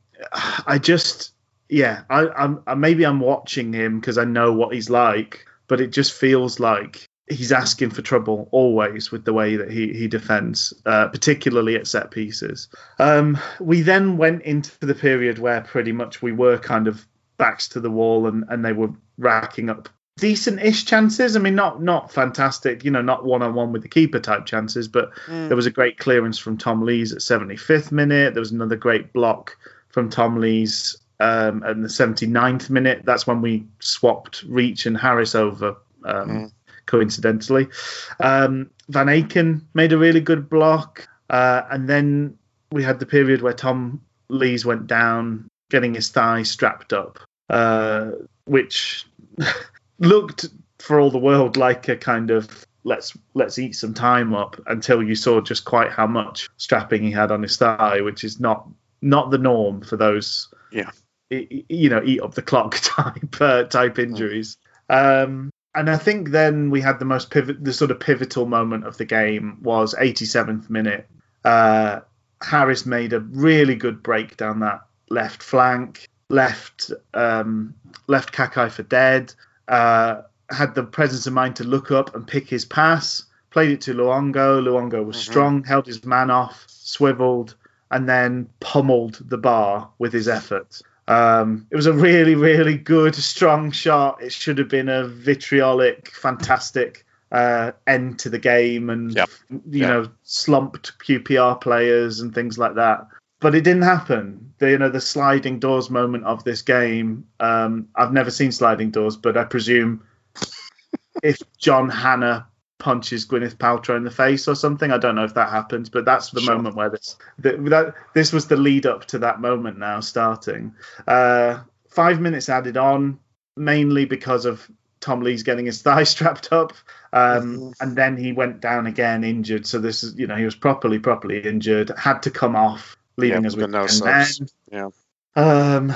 I just yeah, I, I'm I, maybe I'm watching him because I know what he's like, but it just feels like he's asking for trouble always with the way that he he defends, uh, particularly at set pieces. Um, we then went into the period where pretty much we were kind of backs to the wall and, and they were racking up decent-ish chances. I mean, not not fantastic, you know, not one-on-one with the keeper type chances, but Mm. there was a great clearance from Tom Lees at 75th minute. There was another great block from Tom Lees um, at the 79th minute. That's when we swapped Reach and Harris over, um, Mm. coincidentally. Um, Van Aken made a really good block. Uh, and then we had the period where Tom Lees went down, getting his thigh strapped up, uh, which looked for all the world like a kind of let's let's eat some time up until you saw just quite how much strapping he had on his thigh, which is not not the norm for those Yeah. You know eat up the clock type uh, type injuries. Um, and I think then we had the most pivot, the sort of pivotal moment of the game was 87th minute. Uh, Harris made a really good break down that left flank, left um, left Kakay for dead, uh, had the presence of mind to look up and pick his pass, played it to Luongo. Luongo was Mhm. strong, held his man off, swiveled, and then pummeled the bar with his effort. Um, it was a really, really good, strong shot. It should have been a vitriolic, fantastic uh, end to the game, and Yep. you Yep. know, slumped QPR players and things like that. But it didn't happen. The you know the sliding doors moment of this game. Um, I've never seen sliding doors, but I presume if John Hannah punches Gwyneth Paltrow in the face or something, I don't know if that happens, but that's the Sure. moment where this the, that this was the lead up to that moment now starting. Uh, five minutes added on, mainly because of Tom Lees getting his thigh strapped up, um, Mhm. and then he went down again injured. So this is you know he was properly properly injured, had to come off, leaving Yeah, us with no 10 subs. Yeah. Um,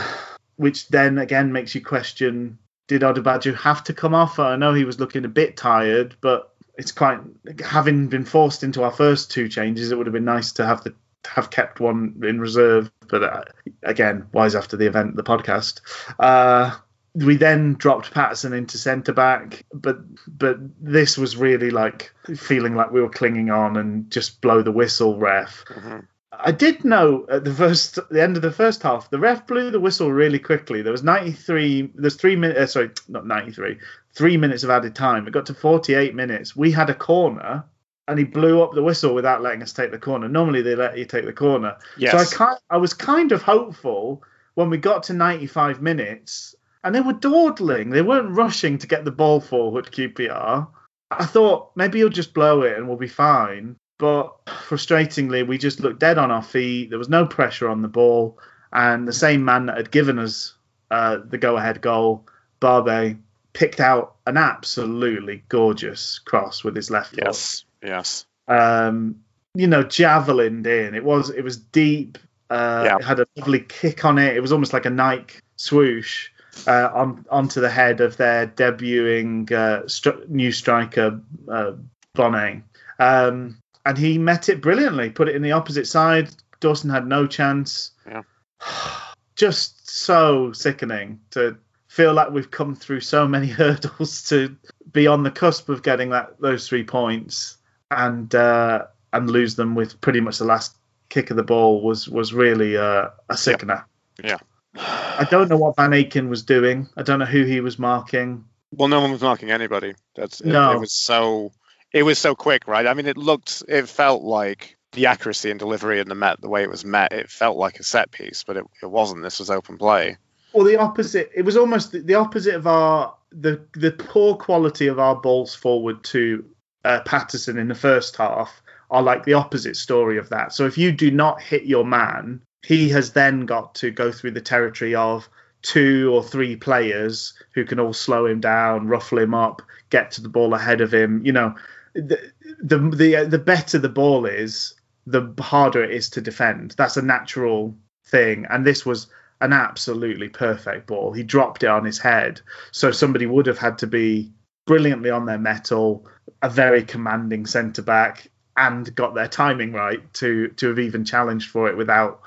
which then again makes you question: Did Odubajo have to come off? I know he was looking a bit tired, but it's quite having been forced into our first two changes. It would have been nice to have the have kept one in reserve, but uh, again, wise after the event, the podcast. Uh, we then dropped Paterson into centre back, but but this was really like feeling like we were clinging on and just blow the whistle, ref. Mhm. I did know at the first, the end of the first half, the ref blew the whistle really quickly. There was 93, there's three minutes, uh, sorry, not 93, three minutes of added time. It got to 48 minutes. We had a corner and he blew up the whistle without letting us take the corner. Normally they let you take the corner. Yes. So I kind, I was kind of hopeful when we got to 95 minutes, and they were dawdling. They weren't rushing to get the ball forward. QPR. I thought maybe he'll just blow it and we'll be fine. But frustratingly, we just looked dead on our feet. There was no pressure on the ball, and the same man that had given us uh, the go-ahead goal, Barbet, picked out an absolutely gorgeous cross with his left foot yes. Yes. um, you know, javelined in. It was it was deep. Uh, Yeah. It had a lovely kick on it. It was almost like a Nike swoosh uh, on onto the head of their debuting uh, stri- new striker uh, Bonne. Um, and he met it brilliantly. Put it in the opposite side. Dawson had no chance. Yeah. Just so sickening to feel like we've come through so many hurdles to be on the cusp of getting that those three points and uh, and lose them with pretty much the last kick of the ball was was really uh, a sickener. Yeah. I don't know what Van Aken was doing. I don't know who he was marking. Well, no one was marking anybody. That's it, No. it was so it was so quick, right? I mean, it looked, it felt like the accuracy and delivery and the met, the way it was met, it felt like a set piece, but it, it wasn't. This was open play. Well, the opposite. It was almost the, opposite of our the the poor quality of our balls forward to uh, Paterson in the first half are like the opposite story of that. So if you do not hit your man, he has then got to go through the territory of two or three players who can all slow him down, ruffle him up, get to the ball ahead of him. You know, the the the, the better the ball is, the harder it is to defend. That's a natural thing, and this was an absolutely perfect ball. He dropped it on his head, so somebody would have had to be brilliantly on their metal, a very commanding centre back, and got their timing right to to have even challenged for it without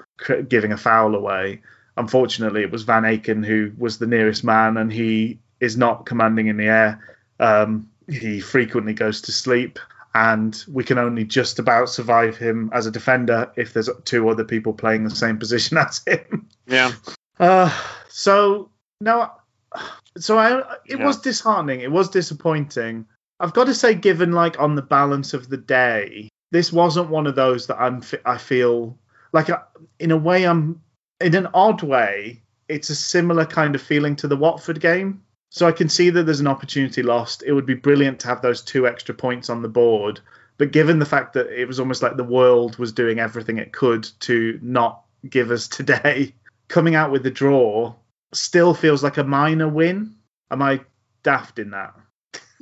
giving a foul away. Unfortunately, it was Van Aken who was the nearest man, and he is not commanding in the air. Um, he frequently goes to sleep, and we can only just about survive him as a defender if there's two other people playing the same position as him. Yeah. Uh, so no, so I it Yeah. was disheartening. It was disappointing. I've got to say, given like on the balance of the day, this wasn't one of those that I'm. I feel like I, in a way I'm in an odd way. It's a similar kind of feeling to the Watford game. So I can see that there's an opportunity lost. It would be brilliant to have those two extra points on the board. But given the fact that it was almost like the world was doing everything it could to not give us today, coming out with the draw still feels like a minor win. Am I daft in that?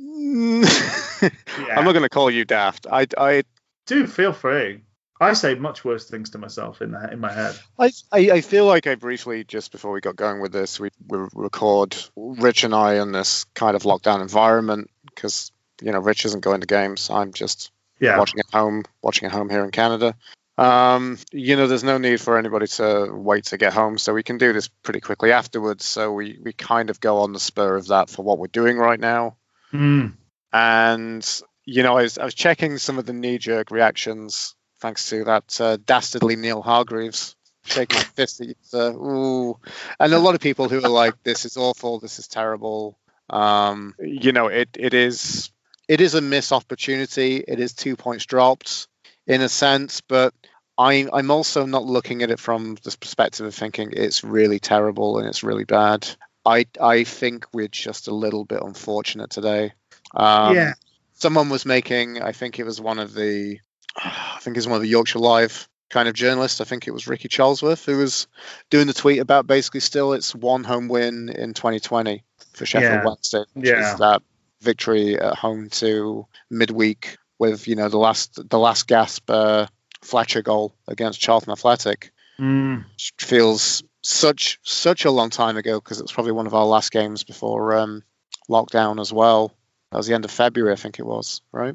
I'm not going to call you daft. I, I, Do feel free. I say much worse things to myself in the, in my head. I, I I feel like I briefly, just before we got going with this, we, we record Rich and I in this kind of lockdown environment because, you know, Rich isn't going to games. I'm just Yeah. watching at home, watching at home here in Canada. Um, you know, there's no need for anybody to wait to get home, so we can do this pretty quickly afterwards. So we, we kind of go on the spur of that for what we're doing right now. Mm. And, you know, I was, I was checking some of the knee jerk reactions thanks to that uh, dastardly Neil Hargreaves. Shake my fist at you, sir. Ooh. And a lot of people who are like, this is awful, this is terrible. Um, you know, it, it is it is a missed opportunity. It is two points dropped in a sense, but I, I'm also not looking at it from the perspective of thinking it's really terrible and it's really bad. I I think we're just a little bit unfortunate today. Um, yeah. Someone was making, I think it was one of the, I think it's one of the Yorkshire Live kind of journalists. I think it was Ricky Charlesworth who was doing the tweet about basically still it's one home win in 2020 for Sheffield Yeah. Wednesday. Which Yeah. is that victory at home to midweek with you know the last the last gasp uh, Fletcher goal against Charlton Athletic Mm. feels such such a long time ago because it's probably one of our last games before um, lockdown as well. That was the end of February, I think it was, right?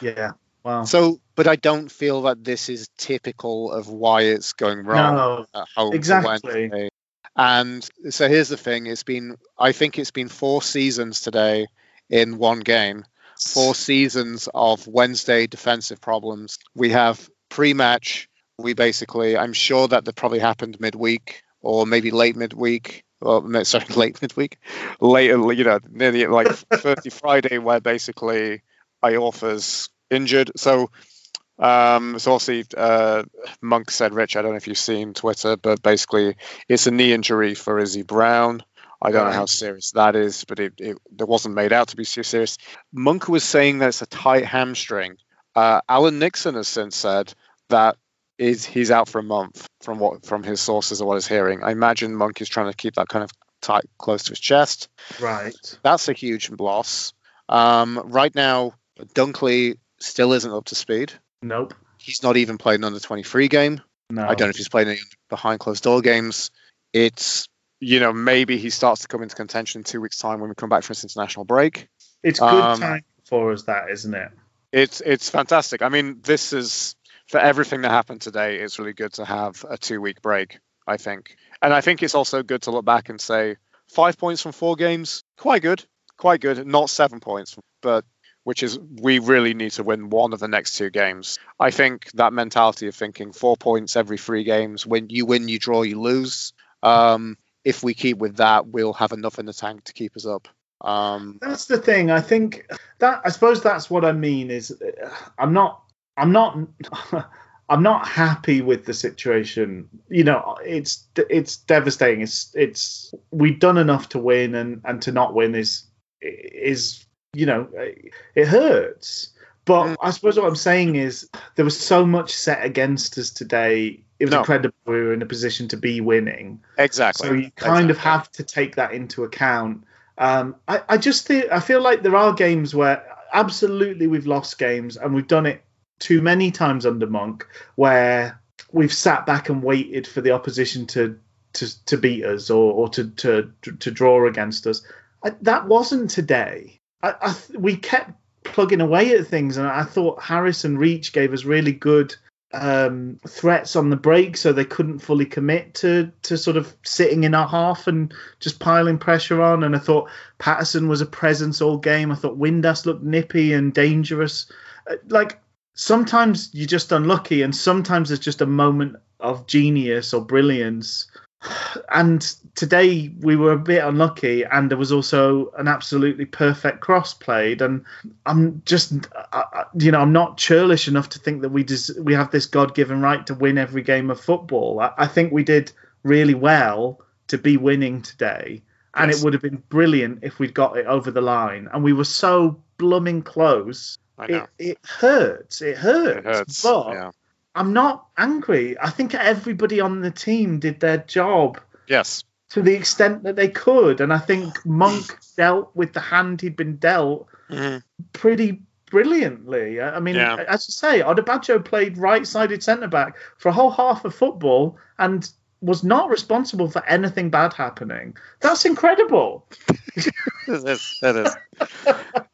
Yeah. Wow. So, but I don't feel that this is typical of why it's going wrong no. at home. exactly. And so here's the thing: it's been, I think it's been four seasons today in one game. Four seasons of Wednesday defensive problems. We have pre-match. We basically, I'm sure that that probably happened midweek or maybe late midweek. No, sorry, late midweek, later, you know, near the like Thursday, Friday, where basically Iorfa's injured. So um, so obviously, uh, Monk said, Rich, I don't know if you've seen Twitter, but basically, it's a knee injury for Izzy Brown. I don't know how serious that is, but it, it, it wasn't made out to be too serious. Monk was saying that it's a tight hamstring. Uh, Alan Nixon has since said that is he's out for a month from what from his sources or what he's hearing. I imagine Monk is trying to keep that kind of tight close to his chest. Right. That's a huge loss. Um, right now, Dunkley still isn't up to speed. Nope. He's not even played an under 23 game. No. I don't know if he's played any behind closed door games. It's, you know, maybe he starts to come into contention in two weeks' time when we come back from this international break. It's good Um, time for us, that isn't it? It's it's fantastic. I mean, this is for everything that happened today. It's really good to have a two week break. I think, and I think it's also good to look back and say five points from four games, quite good, quite good. Not seven points, but which is we really need to win one of the next two games. I think that mentality of thinking four points every three games, when you win, you draw, you lose. Um, if we keep with that, we'll have enough in the tank to keep us up. Um, That's the thing. I think that I suppose that's what I mean is uh, I'm not I'm not I'm not happy with the situation. You know, it's it's devastating. It's it's we've done enough to win and and to not win is is you know it hurts. But Mm. I suppose what I'm saying is there was so much set against us today. It was No. incredible we were in a position to be winning. exactly. So you kind of have to take that into account. Um, I, I just think I feel like there are games where absolutely we've lost games and we've done it too many times under Monk where we've sat back and waited for the opposition to to, to beat us or, or to, to to draw against us. I, that wasn't today. I, I we kept plugging away at things, and I thought Harris and Reach gave us really good um, threats on the break, so they couldn't fully commit to to sort of sitting in our half and just piling pressure on. And I thought Paterson was a presence all game. I thought Windass looked nippy and dangerous. Uh, Like sometimes you're just unlucky, and sometimes there's just a moment of genius or brilliance. And today we were a bit unlucky, and there was also an absolutely perfect cross played. And I'm just, I, you know, I'm not churlish enough to think that we des- we have this God-given right to win every game of football. I, I think we did really well to be winning today, and Yes. it would have been brilliant if we'd got it over the line. And we were so blooming close. It, it hurts. It hurts. It hurts. But yeah. I'm not angry. I think everybody on the team did their job Yes. to the extent that they could, and I think Monk dealt with the hand he'd been dealt Mhm. pretty brilliantly. I I mean, Yeah. as I say, Odubajo played right-sided centre back for a whole half of football and was not responsible for anything bad happening. That's incredible. It is. It is.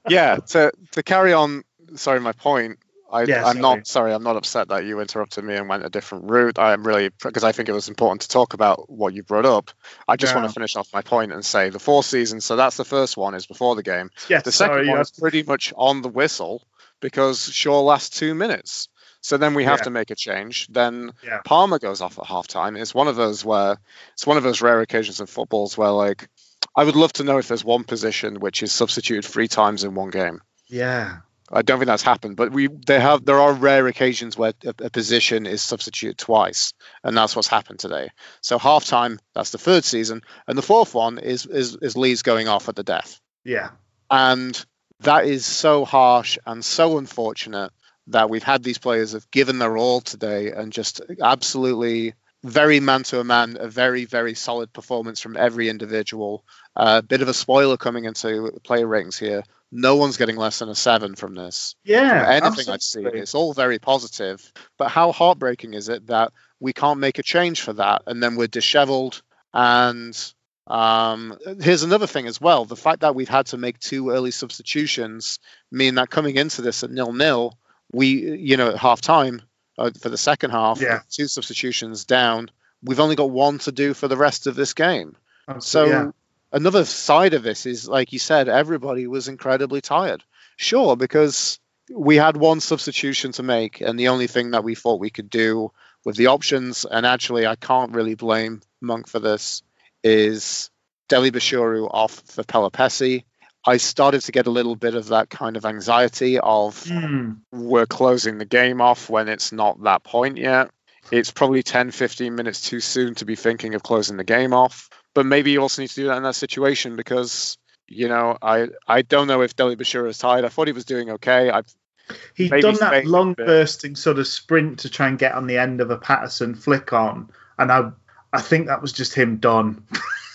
yeah. To to carry on. Sorry, my point. I, Yeah, I'm sorry. not sorry. I'm not upset that you interrupted me and went a different route. I'm really because I think it was important to talk about what you brought up. I just want to finish off my point and say the four seasons. So that's the first one is before the game. Yes, The second sorry, one you is pretty much on the whistle because Shaw lasts two minutes. So then we have Yeah. to make a change. Then Yeah. Palmer goes off at halftime. It's one of those where it's one of those rare occasions in footballs where like I would love to know if there's one position which is substituted three times in one game. Yeah. I don't think that's happened, but we they have there are rare occasions where a, a position is substituted twice, and that's what's happened today. So halftime, that's the third season, and the fourth one is is is Lees going off at the death, Yeah. and that is so harsh and so unfortunate that we've had these players have given their all today and just absolutely very man to a man, a very very solid performance from every individual. A bit of a spoiler coming into the player ratings here. No one's getting less than a seven from this Yeah. anything I've seen. It's all very positive. But how heartbreaking is it that we can't make a change for that and then we're disheveled? And um, here's another thing as well the fact that we've had to make two early substitutions mean that coming into this at nil nil, we, you know, at half time uh, for the second half, Yeah. two substitutions down, we've only got one to do for the rest of this game. So yeah. Another side of this is, like you said, everybody was incredibly tired. Sure, because we had one substitution to make, and the only thing that we thought we could do with the options, and actually, I can't really blame Monk for this, is Dele-Bashiru off for Pelupessy. I started to get a little bit of that kind of anxiety of Hmm. we're closing the game off when it's not that point yet. It's probably 10, 15 minutes too soon to be thinking of closing the game off. But maybe you also need to do that in that situation because, you know, I I don't know if Deli Bashir is tired. I thought he was doing okay. I He'd done that long bursting sort of sprint to try and get on the end of a Paterson flick on, and I I think that was just him done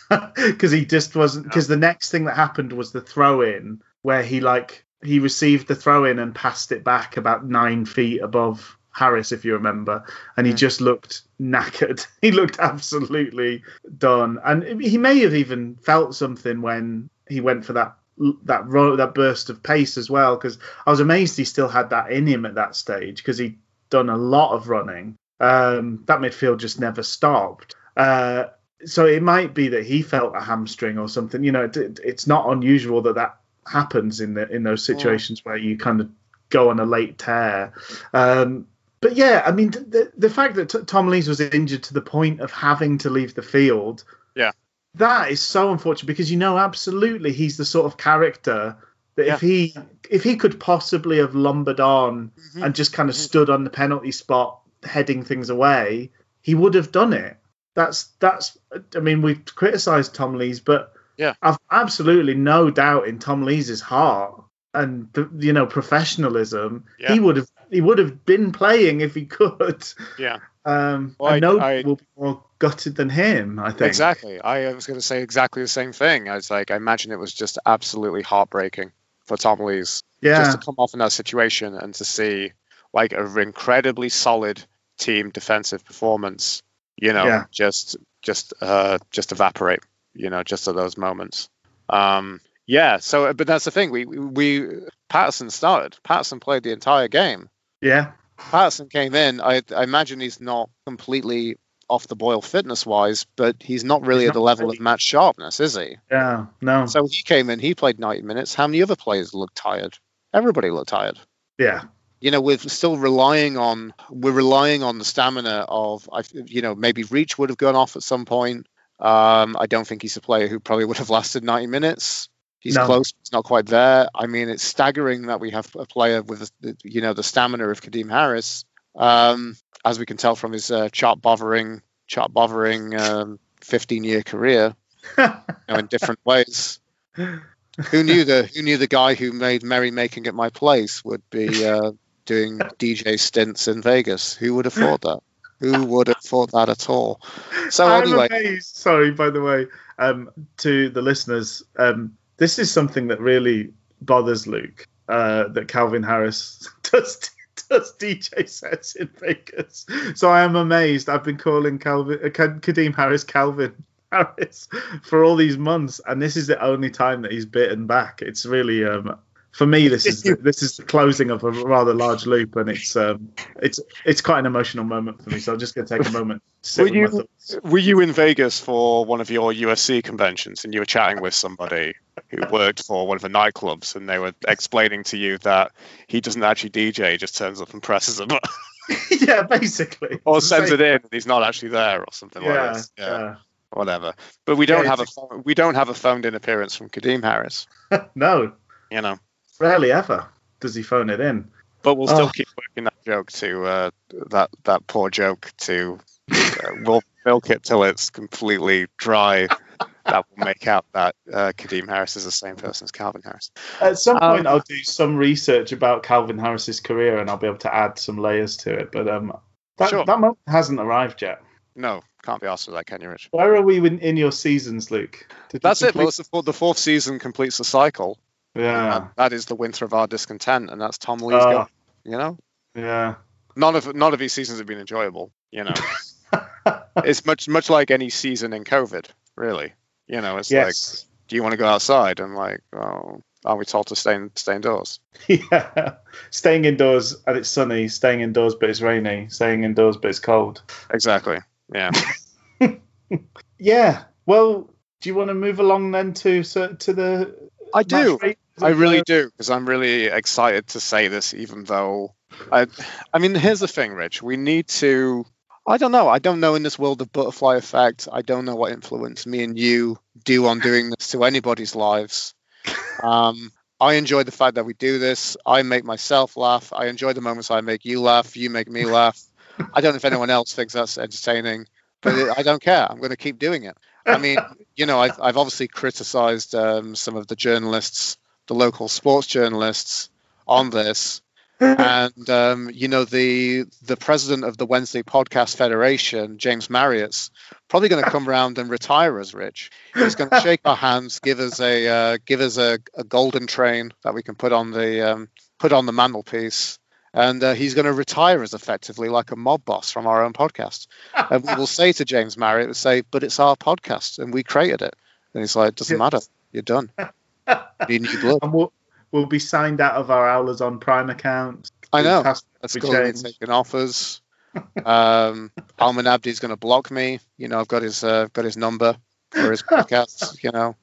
because he just wasn't because the next thing that happened was the throw in where he like he received the throw in and passed it back about nine feet above Harris if you remember and he just looked knackered he looked absolutely done and he may have even felt something when he went for that that that burst of pace as well because I was amazed he still had that in him at that stage because he'd done a lot of running. Um, that midfield just never stopped. Uh, so it might be that he felt a hamstring or something. You know, it, it- it's not unusual that that happens in the in those situations where you kind of go on a late tear. Um, but yeah, I mean, the the fact that T- Tom Lees was injured to the point of having to leave the field, Yeah. that is so unfortunate because you know absolutely he's the sort of character that Yeah. if he if he could possibly have lumbered on Mhm. and just kind of stood on the penalty spot heading things away, he would have done it. That's that's. I mean, we've criticised Tom Lees, but Yeah. I've absolutely no doubt in Tom Lees's heart and you know professionalism. Yeah. He would have he would have been playing if he could. yeah, Um, Well, I- know no I- will be more gutted than him. I think exactly. I was going to say exactly the same thing. I was like, I imagine it was just absolutely heartbreaking for Tom Lees. Yeah, just to come off in that situation and to see like an incredibly solid team defensive performance, you know, Yeah. just just uh just evaporate, you know, just at those moments. Um yeah, so but that's the thing. We we Paterson started. Paterson played the entire game. yeah, Paterson came in. I, I imagine he's not completely off the boil fitness wise, but he's not really He's at the level ready. of match sharpness, is he? yeah. No, So he came in, he played 90 minutes. How many other players looked tired? Everybody looked tired yeah, you know we're still relying on we're relying on the stamina of you know maybe Reach would have gone off at some point. Um, I don't think he's a player who probably would have lasted 90 minutes. He's No. close, he's not quite there. I mean, it's staggering that we have a player with the, you know the stamina of Kadeem Harris, um, as we can tell from his uh, chart bothering chart bothering um, 15 year career you know, in different ways. Who knew the Who knew the guy who made merrymaking at my place would be uh, doing DJ stints in Vegas? Who would have thought that? Who would have thought that at all? So I'm anyway, amazed. Sorry, by the way, um, to the listeners, um, this is something that really bothers Luke. Uh, that Calvin Harris does does DJ sets in Vegas. So I am amazed. I've been calling Calvin uh, Kadeem Harris Calvin Harris for all these months, and this is the only time that he's bitten back. It's really um, for me, this is this is the closing of a rather large loop, and it's um, it's it's quite an emotional moment for me. So I'm just going to take a moment. To sit Were with you were you in Vegas for one of your USC conventions and you were chatting with somebody who worked for one of the nightclubs and they were explaining to you that he doesn't actually DJ, he just turns up and presses a button yeah, basically. or sends it in and he's not actually there or something like Yeah, this. yeah. Whatever. But we don't Yeah, have a we don't have a phoned in appearance from Kadeem Harris. No, You know. Rarely ever does he phone it in. But we'll still Oh. keep working that joke to uh, that that poor joke to uh, we'll milk it till it's completely dry. that will make out that uh, Kadeem Harris is the same person as Calvin Harris. At some Um, point, I'll do some research about Calvin Harris's career, and I'll be able to add some layers to it. But um, that Sure. that moment hasn't arrived yet. No, can't be asked for that, can you, Rich? Where are we in, in your seasons, Luke? Did you That's it. Well, it's the, the fourth season completes the cycle. Yeah, that is the winter of our discontent, and that's Tom Lee's uh, goal. You know, yeah. none of none of these seasons have been enjoyable. You know, it's much much like any season in COVID, really. You know, it's like, do you want to go outside? And like, oh, are we told to stay in, stay indoors? yeah. Staying indoors and it's sunny. Staying indoors but it's rainy. Staying indoors but it's cold. Exactly. Yeah. Yeah. Well, do you want to move along then to so, to the? I do. I really do because I'm really excited to say this, even though I, I mean, here's the thing, Rich. We need to. I don't know. I don't know in this world of butterfly effect. I don't know what influence me and you do on doing this to anybody's lives. Um, I enjoy the fact that we do this. I make myself laugh. I enjoy the moments I make you laugh. You make me laugh. I don't know if anyone else thinks that's entertaining, but it, I don't care. I'm going to keep doing it. I mean, you know, I've, I've obviously criticized um, some of the journalists, the local sports journalists, on this, and um, you know, the the president of the Wednesday Podcast Federation, James Marriott's, probably going to come around and retire us, Rich. He's going to shake our hands, give us a uh, give us a, a golden train that we can put on the um, put on the mantelpiece. And uh, he's going to retire as effectively like a mob boss from our own podcast. And we will say to James Marriott, we'll say, but it's our podcast and we created it. And he's like, it doesn't matter. You're done. You need blood. and we'll, we'll be signed out of our Owlers on Prime account. I know. That's. He's changed. taking offers. Um, Alman Abdi's going to block me. You know, I've got his uh, got his number for his podcasts. You know,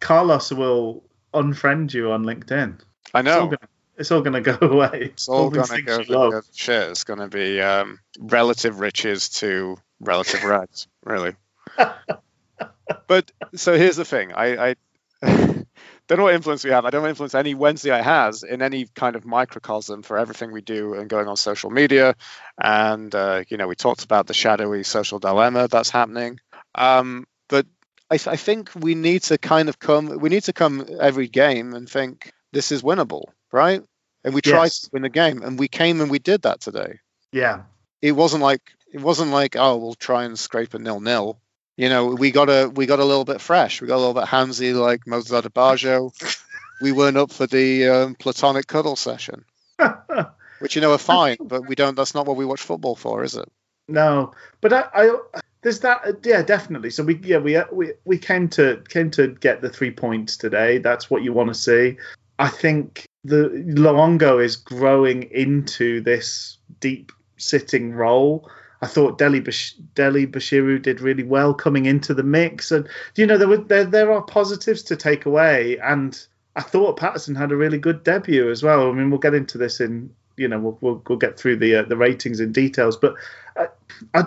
Carlos will unfriend you on LinkedIn. I know. It's all gonna go away. It's all these going to go to shit. It's going to be um, relative riches to relative rags, really. but so here's the thing. I, I don't know what influence we have. I don't influence any Wednesday I has in any kind of microcosm for everything we do and going on social media. And uh, you know, we talked about the shadowy social dilemma that's happening. Um, but I, th- I think we need to kind of come. We need to come every game and think this is winnable, right? And we tried Yes. to win the game, and we came and we did that today. Yeah. It wasn't like it wasn't like oh we'll try and scrape a nil nil. You know, we got a we got a little bit fresh. We got a little bit handsy like Mozart Baggio. we weren't up for the um, platonic cuddle session, which you know are fine, but we don't. That's not what we watch football for, is it? No, but I, I there's that. Yeah, definitely. So we yeah we we we came to came to get the three points today. That's what you want to see. I think the Luongo is growing into this deep sitting role. I thought Delhi Bash- Dele-Bashiru did really well coming into the mix, and you know there were there there are positives to take away. And I thought Paterson had a really good debut as well. I mean, we'll get into this in you know we'll we'll, we'll get through the uh, the ratings in details, but I, I,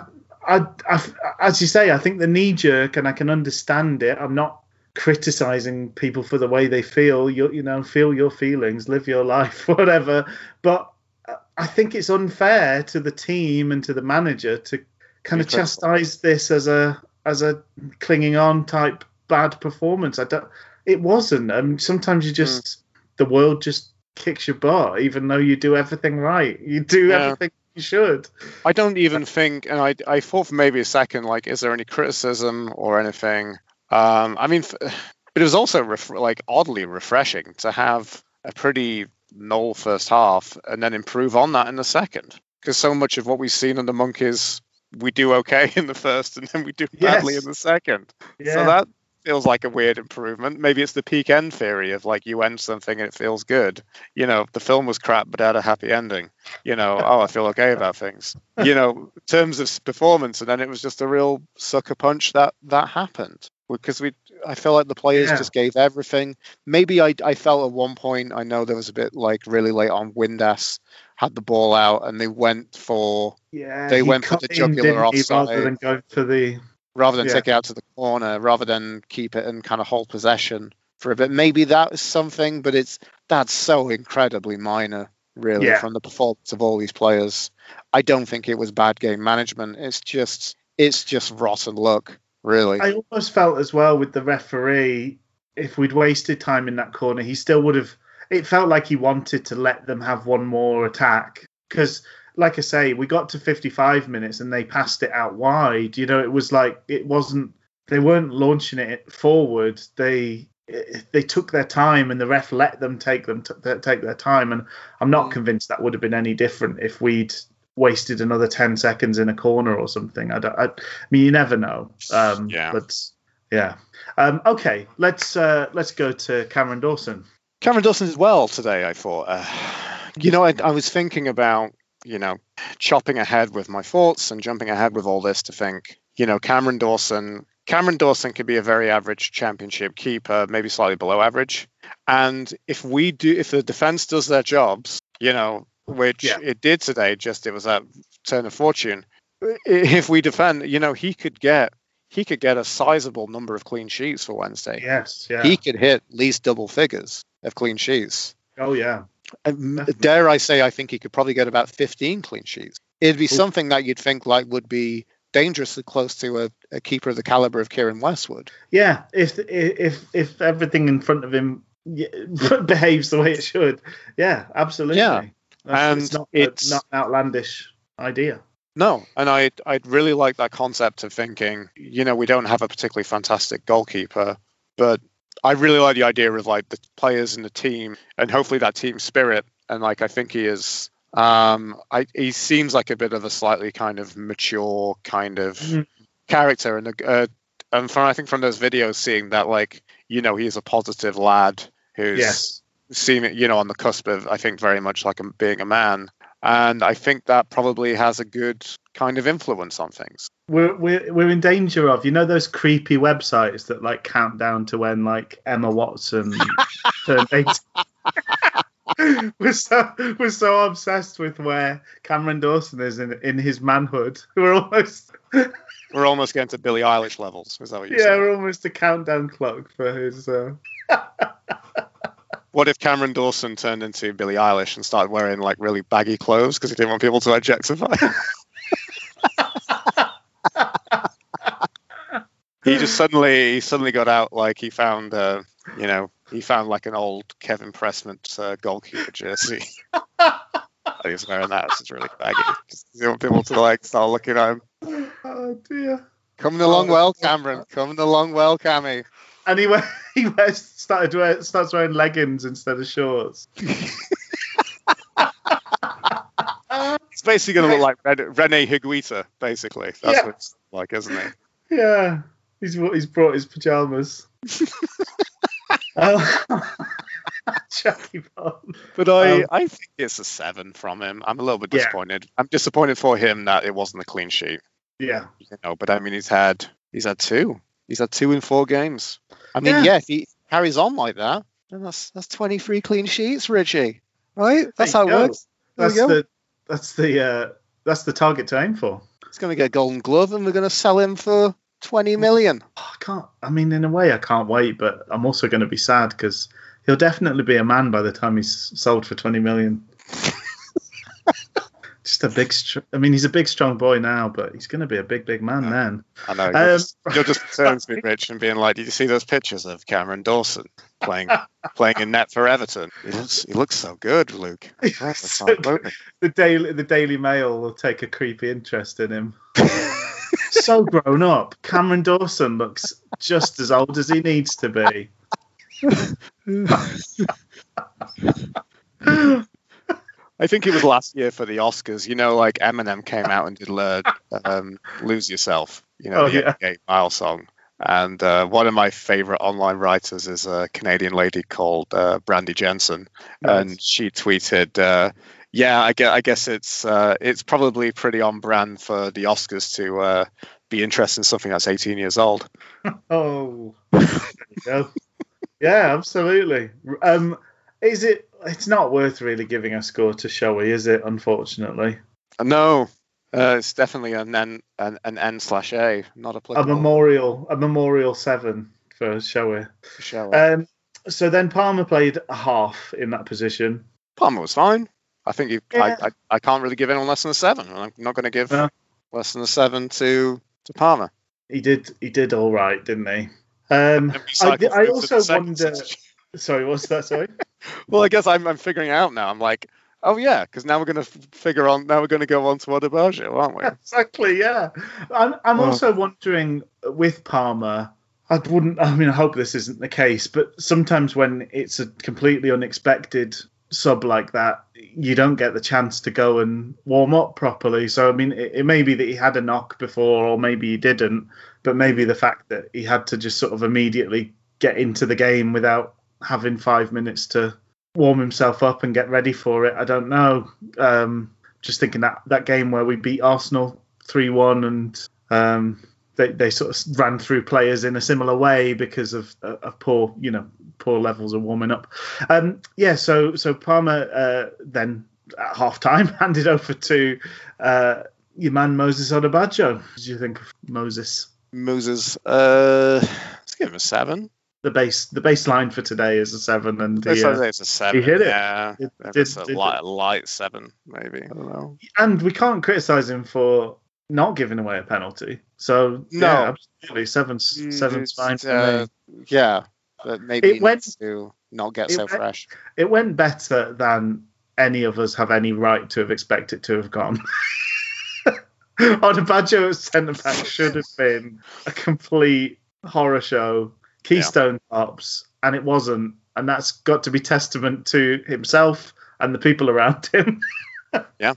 I, I, as you say, I think the knee jerk, and I can understand it. I'm not criticizing people for the way they feel. You, you know, feel your feelings, live your life, whatever. But uh, I think it's unfair to the team and to the manager to kind of chastise this as a as a clinging on type bad performance. I don't. It wasn't. And sometimes you just hmm. the world just kicks your butt, even though you do everything right. You do Yeah. everything you should. I don't even think, and I, I thought for maybe a second, like, is there any criticism or anything? Um, I mean, but it was also ref- like oddly refreshing to have a pretty null first half and then improve on that in the second. Because so much of what we've seen in the monkeys, we do okay in the first and then we do badly Yes. in the second. Yeah. So that feels like a weird improvement. Maybe it's the peak end theory of like you end something and it feels good. You know, the film was crap but had a happy ending. You know, oh, I feel okay about things. You know, in terms of performance, and then it was just a real sucker punch that that happened because we. I feel like the players Yeah. just gave everything. Maybe I I felt at one point I know there was a bit like really late on Windass had the ball out and they went for Yeah, They he went for the in, jugular didn't he, rather offside. than go for the. rather than Yeah. take it out to the corner, rather than keep it and kind of hold possession for a bit. Maybe that was something, but it's that's so incredibly minor, really, Yeah. from the performance of all these players. I don't think it was bad game management. It's just it's just rotten luck, really. I almost felt as well with the referee, if we'd wasted time in that corner, he still would have. It felt like he wanted to let them have one more attack because, like I say, we got to 55 minutes and they passed it out wide. You know, it was like it wasn't. They weren't launching it forward. They they took their time and the ref let them take them t- take their time. And I'm not Mm. convinced that would have been any different if we'd wasted another 10 seconds in a corner or something. I don't. I, I mean, you never know. Um, Yeah. But yeah. Um, okay, let's uh, let's go to Cameron Dawson. Cameron Dawson did well today, I thought. Uh, you know, I, I was thinking about, you know, chopping ahead with my thoughts and jumping ahead with all this to think, you know, Cameron Dawson. Cameron Dawson could be a very average championship keeper, maybe slightly below average. And if we do, if the defense does their jobs, you know, which Yeah. it did today, just it was that turn of fortune. If we defend, you know, he could get he could get a sizable number of clean sheets for Wednesday. Yes. Yeah. He could hit at least double figures of clean sheets. oh yeah. Um, dare I say, I think he could probably get about 15 clean sheets. It'd be something that you'd think like would be dangerously close to a, a keeper of the caliber of Keiren Westwood. Yeah. If if if everything in front of him behaves the way it should, yeah, absolutely. Yeah. And it's not it's- not an outlandish idea. No, and I I'd really like that concept of thinking, you know, we don't have a particularly fantastic goalkeeper, but I really like the idea of like the players in the team and hopefully that team spirit. And like I think he is, um, I he seems like a bit of a slightly kind of mature kind of Mhm. character, and uh, and from I think from those videos, seeing that like you know he's a positive lad who's Yes. Seeming you know on the cusp of I think very much like a, being a man, and I think that probably has a good kind of influence on things. We're, we're we're in danger of you know those creepy websites that like count down to when like Emma Watson turned 18. we're so we're so obsessed with where Cameron Dawson is in in his manhood. We're almost We're almost getting to Billie Eilish levels. Is that what you're yeah, saying? we're almost a countdown clock for his. Uh... What if Cameron Dawson turned into Billie Eilish and started wearing like really baggy clothes because he didn't want people to objectify? he just suddenly he suddenly got out like he found uh, you know he found like an old Kevin Pressman uh, goalkeeper jersey. he was wearing that. It's really baggy. Just he didn't want people to like start looking at him. Oh dear. Coming along well, Cameron. Coming along well, Cammy. And he wear, he wears, started wear, starts wearing leggings instead of shorts. It's basically going to look like Ren- Rene Higuita, basically. That's Yeah. what it's like, isn't he? Yeah, he's he's brought his pajamas. oh, Jackie Bond. But I, Um, I think it's a seven from him. I'm a little bit Yeah. disappointed. I'm disappointed for him that it wasn't a clean sheet. Yeah, You know, but I mean, he's had he's had two. He's had two in four games. I mean, Yeah. yeah, if he carries on like that, then that's that's 23 clean sheets, Richie. Right? That's how it go. works. There that's the that's the uh, that's the target to aim for. He's going to get a Golden Glove, and we're going to sell him for 20 million. Oh, I can't. I mean, in a way, I can't wait, but I'm also going to be sad because he'll definitely be a man by the time he's sold for 20 million. Just a big. Str- I mean, he's a big, strong boy now, but he's going to be a big, big man Yeah. then. I know. Um, You're just, you're just turning to me, Rich, and being like, "Did you see those pictures of Cameron Dawson playing playing in net for Everton? He looks he looks so good, Luke. So absolutely. the daily the Daily Mail will take a creepy interest in him. so grown up. Cameron Dawson looks just as old as he needs to be. I think it was last year for the Oscars. You know, like Eminem came out and did uh, um, "Lose Yourself." You know, Oh, the yeah. Eight Mile song. And uh, one of my favorite online writers is a Canadian lady called uh, Brandy Jensen, and she tweeted, uh, "Yeah, I guess, I guess it's uh, it's probably pretty on brand for the Oscars to uh, be interested in something that's 18 years old." Oh, yeah, absolutely. Um, is it? It's not worth really giving a score to Shoei, is it? Unfortunately, No, uh, it's definitely an N an, an N slash A, not a applicable. memorial, a memorial seven for for sure. Um, so then Palmer played a half in that position. Palmer was fine. I think you. Yeah. I, I, I can't really give anyone less than a seven. I'm not going to give No. less than a seven to to Palmer. He did, he did all right, didn't he? Um, I, I also wonder. Sorry, what's that? Sorry. Well, I guess I'm I'm figuring out now. I'm like, oh yeah, because now we're going to figure on. Now we're going to go on to Adebayo, aren't we? exactly. Yeah. I'm. I'm Well- also wondering with Palmer. I wouldn't. I mean, I hope this isn't the case, but sometimes when it's a completely unexpected sub like that, you don't get the chance to go and warm up properly. So I mean, it, it may be that he had a knock before, or maybe he didn't. But maybe the fact that he had to just sort of immediately get into the game without having five minutes to warm himself up and get ready for it. I don't know. Um, just thinking that that game where we beat Arsenal three one and um, they they sort of ran through players in a similar way because of of poor you know poor levels of warming up. Um, yeah, so so Palmer uh, then at half time handed over to uh, your man Moses Odubajo. What did you think of Moses? Moses, uh, let's give him a seven. The base the baseline for today is a seven, and the, uh, it's a seven. hit it. Yeah, Maybe did- it's a light, light seven, maybe. I don't know. and we can't criticize him for not giving away a penalty. So No. yeah, absolutely seven's Mm, seven's fine for uh, me. Yeah, but maybe It went- to not get it so went- fresh. It went better than any of us have any right to have expected to have gone. Odubajo at centre back should have been a complete horror show, Keystone Kops, and it wasn't. And that's got to be testament to himself and the people around him. yeah,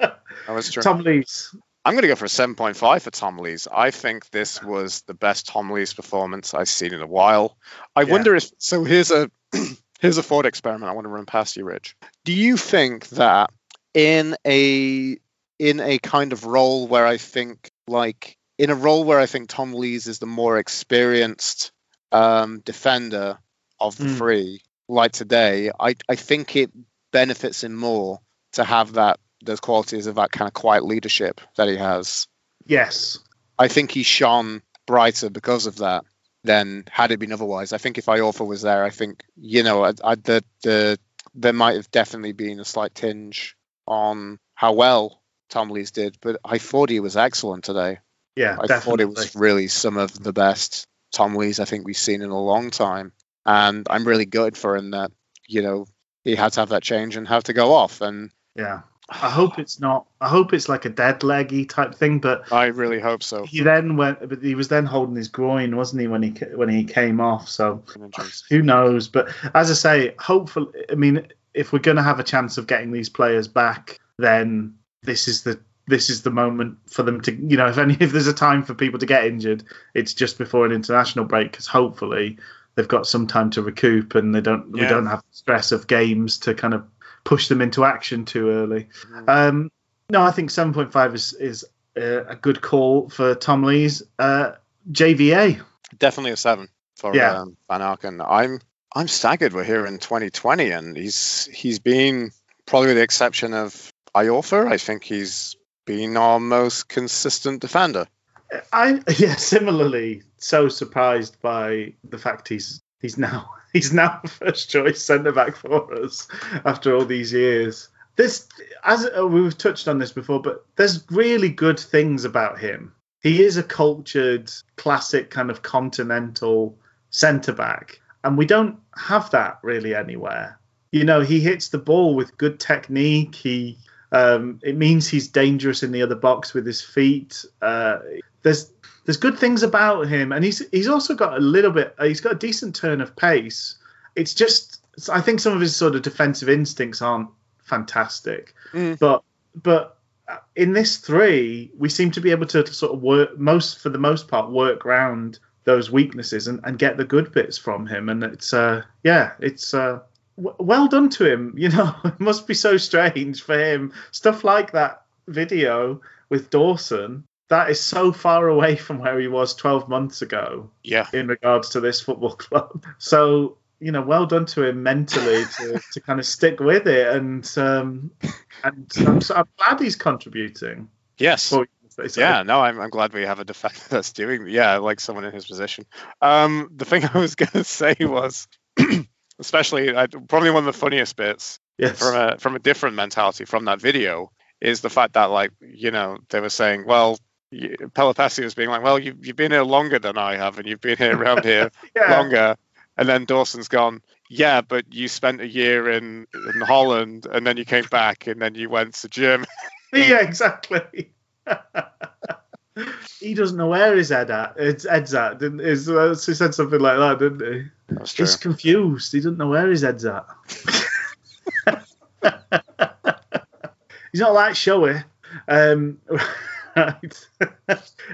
That was true. Tom Lees, I'm going to go for a 7.5 for Tom Lees. I think this was the best Tom Lees performance I've seen in a while. I Yeah. wonder if so. Here's a here's a thought experiment I want to run past you, Rich. Do you think that in a in a kind of role where I think like in a role where I think Tom Lees is the more experienced um, defender of the Mm. three, like today, I I think it benefits him more to have that those qualities of that kind of quiet leadership that he has. yes, I think he shone brighter because of that than had it been otherwise. I think if Iorfa was there, I think you know, I, I, the the there might have definitely been a slight tinge on how well Tom Lees did, but I thought he was excellent today. yeah, I definitely. thought it was really some of the best Tom Lees I think we've seen in a long time, and I'm really good for him that you know he had to have that change and have to go off, and Yeah. I hope it's not. I hope it's like a dead leggy type thing. But I really hope so. he then went. But he was then holding his groin, wasn't he, when he when he came off? So who knows? But as I say, hopefully, I mean, if we're going to have a chance of getting these players back, then this is the this is the moment for them to, you know, if any if there's a time for people to get injured, it's just before an international break because hopefully they've got some time to recoup and they don't we don't have the stress of games to kind of push them into action too early. Mm. Um, no, I think 7.5 is is uh, a good call for Tom Lees uh, JVA. Definitely a seven for Yeah. um, Van Aken. I'm I'm staggered. We're here in 2020, and he's he's been probably with the exception of Iorfa. I think he's been our most consistent defender. I yeah, similarly so surprised by the fact he's he's now he's now first choice centre back for us after all these years. This as uh, we've touched on this before, but there's really good things about him. He is a cultured, classic kind of continental centre back, and we don't have that really anywhere. You know, he hits the ball with good technique. He um, it means he's dangerous in the other box with his feet. Uh, there's there's good things about him, and he's he's also got a little bit. uh, He's got a decent turn of pace. It's just I think some of his sort of defensive instincts aren't fantastic, Mm. but but in this three we seem to be able to, to sort of work most for the most part work round those weaknesses and, and get the good bits from him. And it's uh, yeah, it's uh, w- well done to him. You know, it must be so strange for him. Stuff like that video with Dawson. That is so far away from where he was 12 months ago Yeah. in regards to this football club. So you know, well done to him mentally to, to kind of stick with it, and um, and I'm, so- I'm glad he's contributing. Yes. Well. Yeah, no, I'm, I'm glad we have a defender that's doing. Yeah, like someone in his position. Um, the thing I was gonna say was, especially I, probably one of the funniest bits yes, from a from a different mentality from that video is the fact that like you know they were saying, well, Pelupessy was being like, well, you've you've been here longer than I have, and you've been here around here yeah, longer, and then Dawson's gone. Yeah, but you spent a year in in Holland, and then you came back, and then you went to Germany. yeah, exactly. he doesn't know where his head at. It's Ed's at. Didn't, is, uh, he said something like that, didn't he? That's true. He's confused. He doesn't know where his head's at. He's not that showy. Um, right.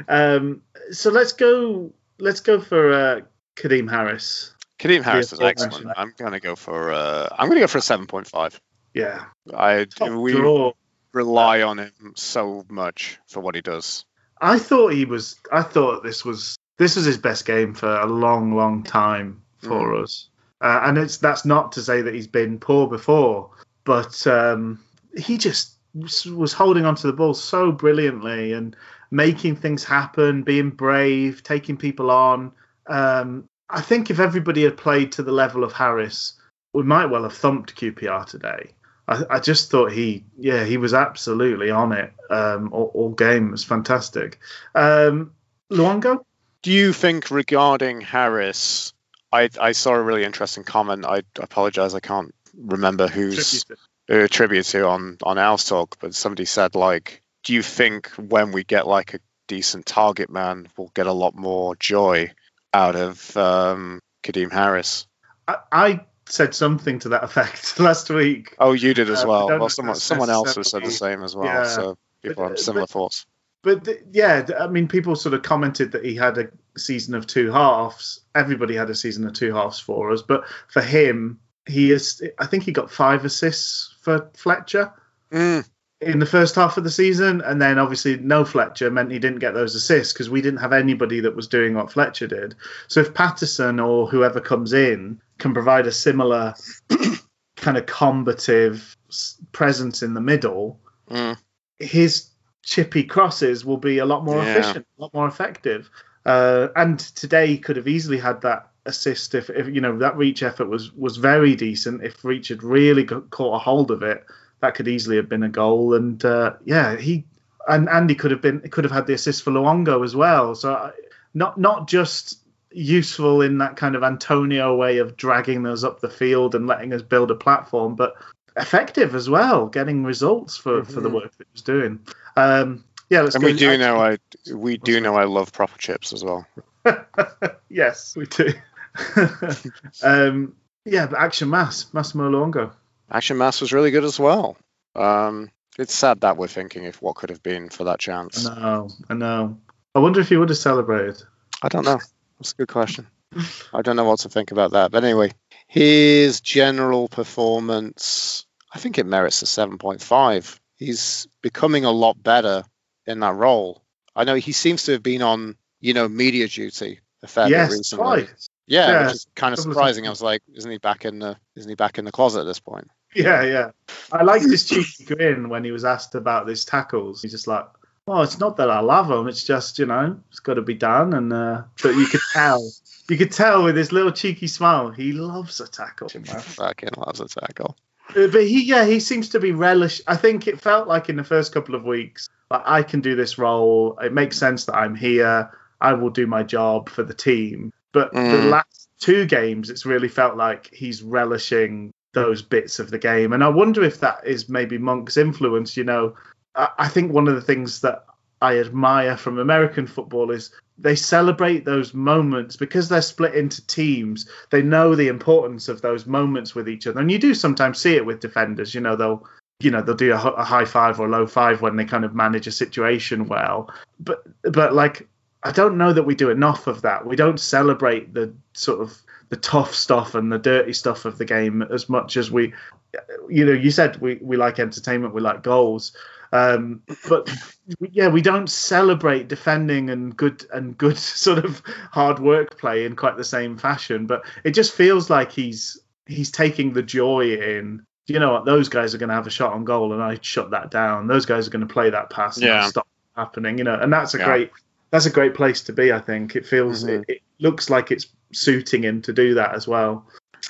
um, so let's go. Let's go for uh, Kadeem Harris. Kadeem Harris is excellent. I'm gonna go for uh, I'm gonna go for a seven point five. Yeah, I top we draw. rely on him so much for what he does. I thought he was. I thought this was. This was his best game for a long, long time for us. Uh, and it's that's not to say that he's been poor before, but um, he just was, was holding onto the ball so brilliantly and making things happen, being brave, taking people on. Um, I think if everybody had played to the level of Harris, we might well have thumped QPR today. I, I just thought he, yeah, he was absolutely on it um, all, all game. It was fantastic. Um, Luongo? Do you think regarding Harris? I I saw a really interesting comment. I apologize, I can't remember who's uh, attributed to on on Owlstalk, but somebody said like, do you think when we get like a decent target man, we'll get a lot more joy out of um, Kadeem Harris? I, I said something to that effect last week. Oh, you did as Uh, well. don't Well, someone that's someone else has said the same as well. Yeah. So people But- have similar but- thoughts. But th- yeah, I mean, people sort of commented that he had a season of two halves. Everybody had a season of two halves for us, but for him, he is. I think he got five assists for Fletcher Mm, in the first half of the season, and then obviously no Fletcher meant he didn't get those assists because we didn't have anybody that was doing what Fletcher did. So if Paterson or whoever comes in can provide a similar kind of combative presence in the middle, mm. his chippy crosses will be a lot more Yeah. efficient, a lot more effective. Uh, and today he could have easily had that assist if, if you know that reach effort was was very decent. If Reach had really got, caught a hold of it, that could easily have been a goal. And uh, yeah, he and Andy could have been could have had the assist for Luongo as well. So not not just useful in that kind of Antonio way of dragging us up the field and letting us build a platform, but effective as well, getting results for, for the Mhm. work that he was doing. Um, yeah, let's And go. we do know I we do know I love proper chips as well. yes, we do. um, yeah, but Action Mass, Massimo Luongo. Action Mass was really good as well. Um, it's sad that we're thinking if what could have been for that I chance. know, I know. I wonder if he would have celebrated. I don't know. That's a good question. I don't know what to think about that. But anyway, his general performance, I think it merits a 7.5. He's becoming a lot better in that role. I know he seems to have been on, you know, media duty a fair bit yes, recently. twice. Yeah, Yeah, which is kind of surprising. I was like, isn't he back in the isn't he back in the closet at this point? Yeah, yeah. I liked his cheeky grin when he was asked about his tackles. He's just like, "Well, it's not that I love them. It's just you know, it's got to be done." And uh, but you could tell, you could tell with his little cheeky smile, he loves a tackle. Fucking loves a tackle. But he, yeah, he seems to be relish. I think it felt like in the first couple of weeks, I can do this role. It makes sense that I'm here. I will do my job for the team. But the Mm. last two games, it's really felt like he's relishing those bits of the game. And I wonder if that is maybe Monk's influence. You know, I, I think one of the things that I admire from American football is they celebrate those moments because they're split into teams. They know the importance of those moments with each other, and you do sometimes see it with defenders. You know, they'll you know they'll do a high five or a low five when they kind of manage a situation well. But but like I don't know that we do enough of that. We don't celebrate the sort of the tough stuff and the dirty stuff of the game as much as we you know you said we, we like entertainment we like goals um, but yeah we don't celebrate defending and good and good sort of hard work play in quite the same fashion but it just feels like he's he's taking the joy in you know what those guys are going to have a shot on goal and i shut that down those guys are going to play that pass and Yeah. stop happening you know and that's a Yeah. great that's a great place to be i think it feels Mhm. it, it looks like it's suiting him to do that as well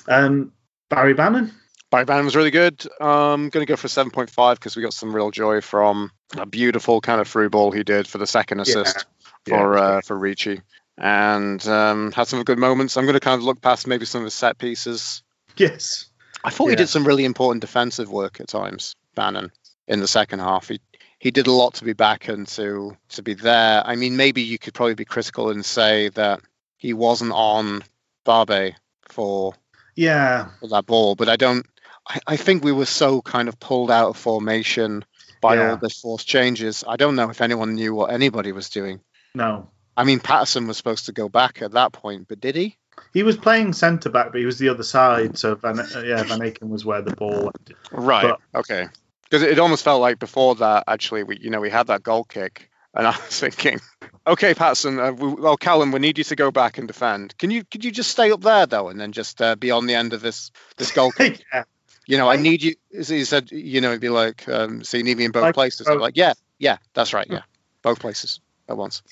um barry bannan Barry Bannan was really good. Um, going to go for 7.5 because we got some real joy from a beautiful kind of through ball he did for the second assist for uh, for Ricci, and um, had some good moments. I'm going to kind of look past maybe some of his set pieces. yes I thought he did some really important defensive work at times. Bannan in the second half, he he did a lot to be back and to to be there. I mean, maybe you could probably be critical and say that he wasn't on Barbet for yeah for that ball, but I don't. I, I think we were so kind of pulled out of formation by Yeah. all the forced changes. I don't know if anyone knew what anybody was doing. no I mean, Paterson was supposed to go back at that point, but did he? He was playing centre back, but he was the other side. So Van, uh, yeah, Van Aken was where the ball. Went. Right. okay. Because it almost felt like before that, actually, we you know we had that goal kick, and I was thinking, okay, Paterson, uh, we, well, Callum, we need you to go back and defend. Can you could you just stay up there though, and then just uh, be on the end of this this goal kick? yeah, You know, I need you. He said, you know, it'd be like, um, so you need me in both Like places. I'm like, yeah, yeah, that's right, yeah, both places at once.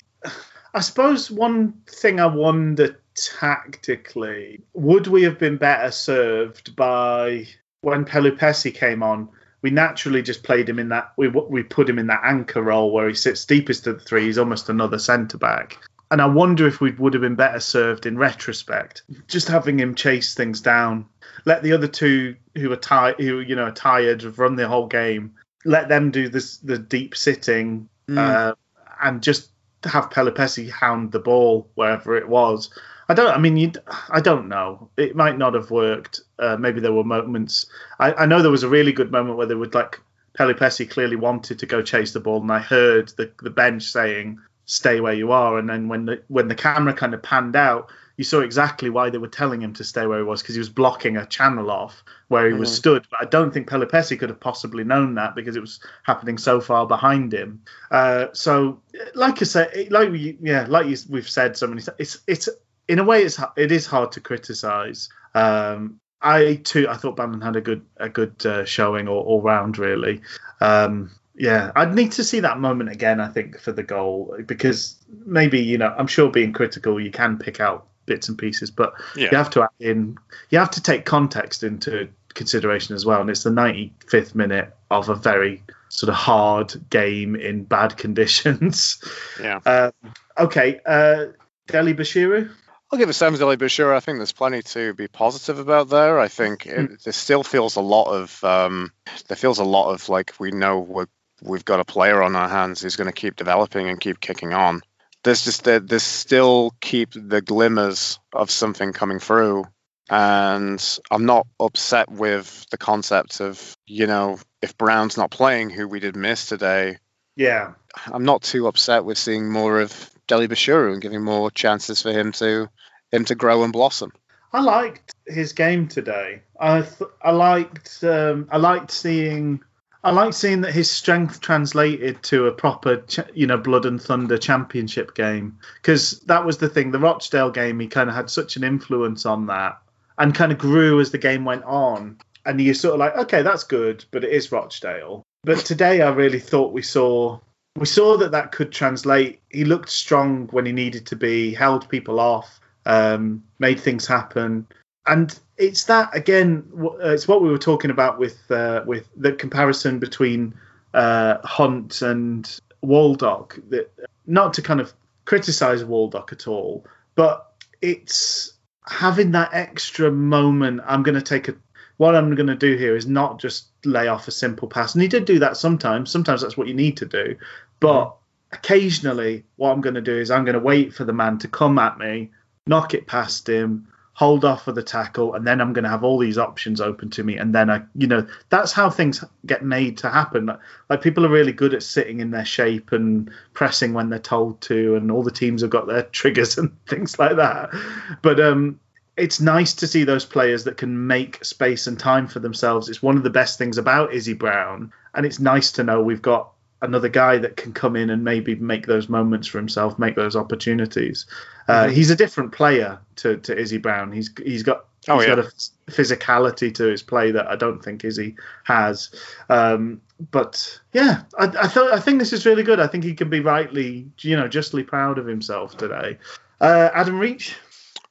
I suppose one thing I wonder tactically would we have been better served by when Pelupessy came on? We naturally just played him in that. We we put him in that anchor role where he sits deepest of the three. He's almost another centre back. And I wonder if we would have been better served in retrospect, just having him chase things down, let the other two who are tired, who you know are tired, have run the whole game, let them do this the deep sitting, uh, and just have Pelupessy hound the ball wherever it was. I don't. I mean, you, I don't know. It might not have worked. Uh, maybe there were moments. I, I know there was a really good moment where they would like Pelupessy clearly wanted to go chase the ball, and I heard the the bench saying, "Stay where you are." And then when the when the camera kind of panned out, you saw exactly why they were telling him to stay where he was because he was blocking a channel off where he was Mhm. stood. But I don't think Pelupessy could have possibly known that because it was happening so far behind him. Uh, so, like I say, like we, yeah, like you, we've said so many times, it's it's in a way it's it is hard to criticize. Um, I too, I thought Bannan had a good a good uh, showing all, all round really. Um, yeah, I'd need to see that moment again. I think for the goal because maybe you know I'm sure being critical you can pick out bits and pieces, but Yeah. you have to add in you have to take context into consideration as well. And it's the 95th minute of a very sort of hard game in bad conditions. Yeah. Um, okay, uh, Dele-Bashiru. I'll give it seven Dilly Bashir. I think there's plenty to be positive about there. I think it, there still feels a lot of um, there feels a lot of like we know we're, we've got a player on our hands who's going to keep developing and keep kicking on. There's just there, there's still keep the glimmers of something coming through, and I'm not upset with the concept of you know if Brown's not playing, who we did miss today, Yeah, I'm not too upset with seeing more of Dele-Bashiru and giving more chances for him to him to grow and blossom. I liked his game today. I th- I liked um, I liked seeing I liked seeing that his strength translated to a proper you know blood and thunder championship game because that was the thing. The Rochdale game he kind of had such an influence on that and kind of grew as the game went on. And you're sort of like, okay, that's good, but it is Rochdale. But today I really thought we saw we saw that that could translate. He looked strong when he needed to be, held people off, um, made things happen, and it's that again. uh, It's what we were talking about with uh, with the comparison between uh, Hunt and Waldock. That not to kind of criticize Waldock at all, but it's having that extra moment. I'm going to take a. What I'm going to do here is not just lay off a simple pass, and he did do that sometimes. Sometimes that's what you need to do, but occasionally, what I'm going to do is I'm going to wait for the man to come at me, knock it past him, hold off for the tackle, and then I'm going to have all these options open to me, and then I, you know, that's how things get made to happen. Like, like people are really good at sitting in their shape and pressing when they're told to, and all the teams have got their triggers and things like that. But um, it's nice to see those players that can make space and time for themselves. It's one of the best things about Izzy Brown, and it's nice to know we've got another guy that can come in and maybe make those moments for himself, make those opportunities. Uh, Mhm. He's a different player to, to Izzy Brown. He's he's got Oh, he's yeah. got a physicality to his play that I don't think Izzy has. Um, but yeah, I, I thought I think this is really good. I think he can be rightly, you know, justly proud of himself today. Uh, Adam Reach,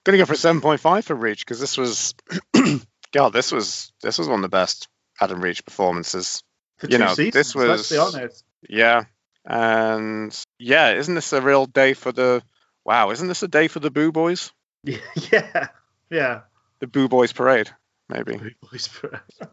Gonna go for a seven point five for Reach because this was, God, this was this was one of the best Adam Reach performances. for You know, seasons, this let's be was- honest. Yeah, and yeah, isn't this a real day for the? Wow, isn't this a day for the Boo Boys? Yeah, yeah. The Boo Boys parade, maybe. Boo Boys parade.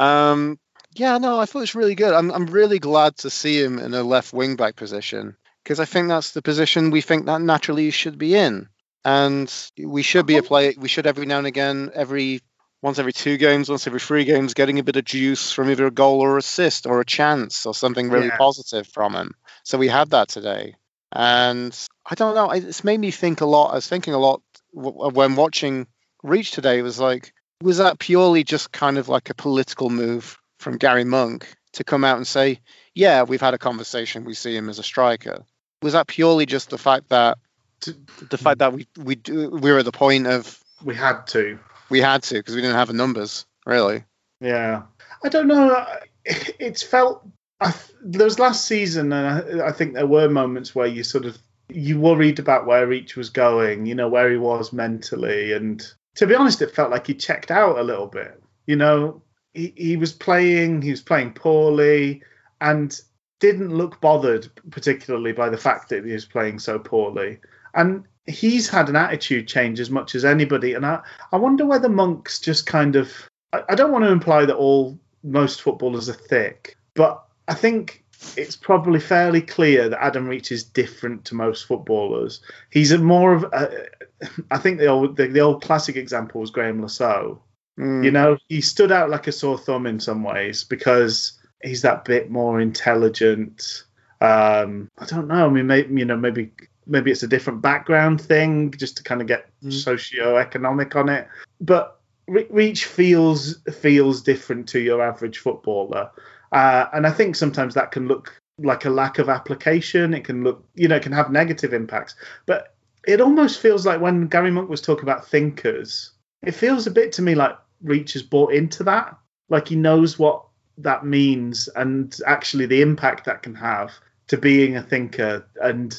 Um, yeah, no, I thought it was really good. I'm I'm really glad to see him in a left wing back position because I think that's the position we think that naturally should be in, and we should be a play. We should every now and again, every once every two games, once every three games, getting a bit of juice from either a goal or assist or a chance or something really Yeah. positive from him. So we had that today, and I don't know. It's made me think a lot. I was thinking a lot when watching Reach today. Was like was that purely just kind of like a political move from Gary Monk to come out and say, "Yeah, we've had a conversation. We see him as a striker." Was that purely just the fact that the fact that we we do, we were at the point of we had to. We had to because we didn't have the numbers really. Yeah, I don't know. It's felt. I, th- there was last season, and I, I think there were moments where you sort of you worried about where Reach was going. You know where he was mentally, and to be honest, it felt like he checked out a little bit. You know, he he was playing, he was playing poorly, and didn't look bothered particularly by the fact that he was playing so poorly. And he's had an attitude change as much as anybody, and I I wonder whether Monk's just kind of. I, I don't want to imply that all most footballers are thick, but I think it's probably fairly clear that Adam Reach is different to most footballers. He's a more of a, I think the old the, the old classic example was Graeme Le Saux. Mm. You know, he stood out like a sore thumb in some ways because he's that bit more intelligent. Um, I don't know. I mean, maybe you know, maybe maybe it's a different background thing, just to kind of get Mm. socio-economic on it. But Reach feels feels different to your average footballer, uh, and I think sometimes that can look like a lack of application. It can look, you know, it can have negative impacts. But it almost feels like when Gary Monk was talking about thinkers, it feels a bit to me like Reach has bought into that. Like he knows what that means and actually the impact that can have to being a thinker. And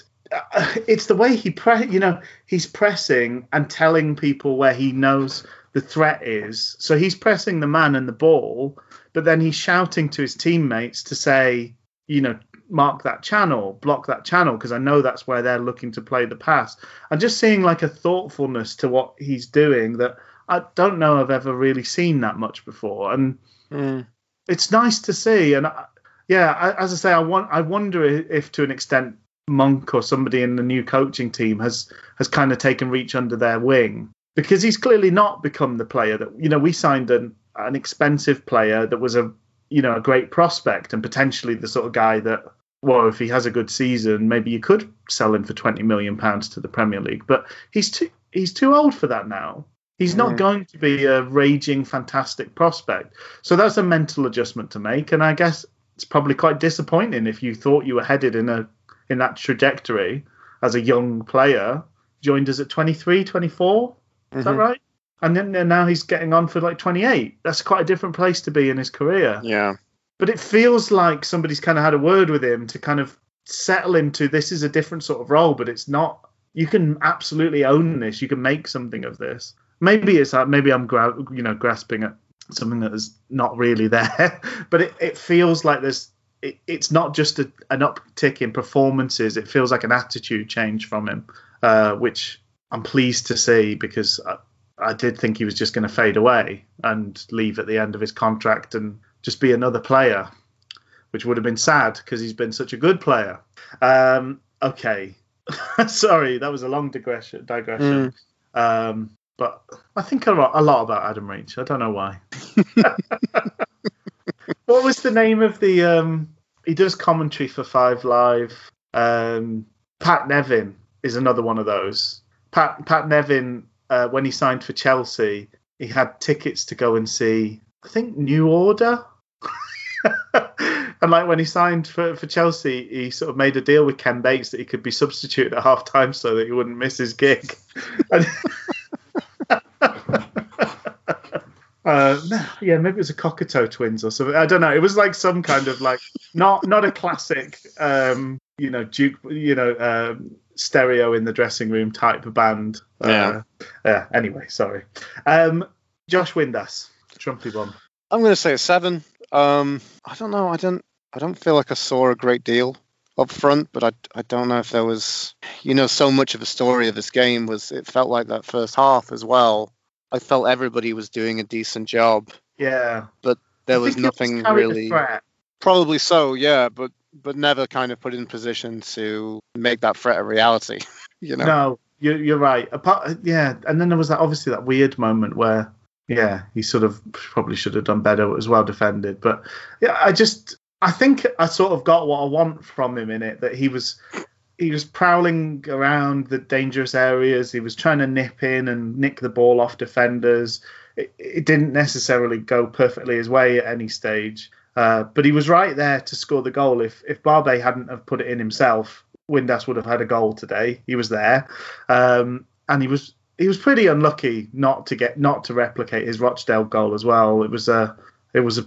it's the way he pre, you know, he's pressing and telling people where he knows the threat is. So he's pressing the man and the ball, but then he's shouting to his teammates to say, you know, mark that channel, block that channel, because I know that's where they're looking to play the pass. And just seeing like a thoughtfulness to what he's doing that I don't know I've ever really seen that much before. And Mm. it's nice to see. And I, yeah, I, as I say, I want I wonder if to an extent Monk or somebody in the new coaching team has has kind of taken Reach under their wing. Because he's clearly not become the player that you know we signed an an expensive player that was a you know a great prospect and potentially the sort of guy that well if he has a good season maybe you could sell him for 20 million pounds to the Premier League. But he's too he's too old for that now. He's not Mm. going to be a raging fantastic prospect. So that's a mental adjustment to make. And I guess it's probably quite disappointing if you thought you were headed in a in that trajectory as a young player joined us at 23 24 is that Mhm. right? And then and now he's getting on for like 28. That's quite a different place to be in his career. Yeah. But it feels like somebody's kind of had a word with him to kind of settle him to this is a different sort of role, but it's not. You can absolutely own this. You can make something of this. Maybe it's uh, maybe I'm gra- you know grasping at something that is not really there, but it, it feels like there's. It, it's not just a, an uptick in performances. It feels like an attitude change from him, uh, which I'm pleased to see because I, I did think he was just going to fade away and leave at the end of his contract and just be another player, which would have been sad because he's been such a good player. Um, okay, sorry, that was a long digression. Digression. Um, but I think a lot, a lot about Adam Reach. I don't know why. what was the name of the? Um, he does commentary for Five Live. Um, Pat Nevin is another one of those. Pat Pat Nevin, uh, when he signed for Chelsea, he had tickets to go and see. I think New Order. and like when he signed for, for Chelsea, he sort of made a deal with Ken Bates that he could be substituted at half time so that he wouldn't miss his gig. And- Uh, yeah, maybe it was a Cocteau Twins or something. I don't know. It was like some kind of like not not a classic, um, you know, Duke, you know, um, stereo in the dressing room type of band. Yeah. Uh, yeah. Anyway, sorry. Um, Josh Windass, Trumpy Bum. I'm going to say a seven. Um, I don't know. I don't. I don't feel like I saw a great deal up front, but I, I don't know if there was, you know, so much of the story of this game was. It felt like that first half as well. I felt everybody was doing a decent job. Yeah, But there was nothing the really. Probably so, yeah, but but never kind of put in position to make that threat a reality. You know. No, you're, you're right. Apart, yeah, and then there was that obviously that weird moment where, yeah, he sort of probably should have done better. It was well defended, but yeah, I just I think I sort of got what I want from him in it. That he was he was prowling around the dangerous areas. He was trying to nip in and nick the ball off defenders. It, it didn't necessarily go perfectly his way at any stage. Uh, but he was right there to score the goal. If if Barbet hadn't have put it in himself, Windass would have had a goal today. He was there, um, and he was he was pretty unlucky not to get not to replicate his Rochdale goal as well. It was a it was a,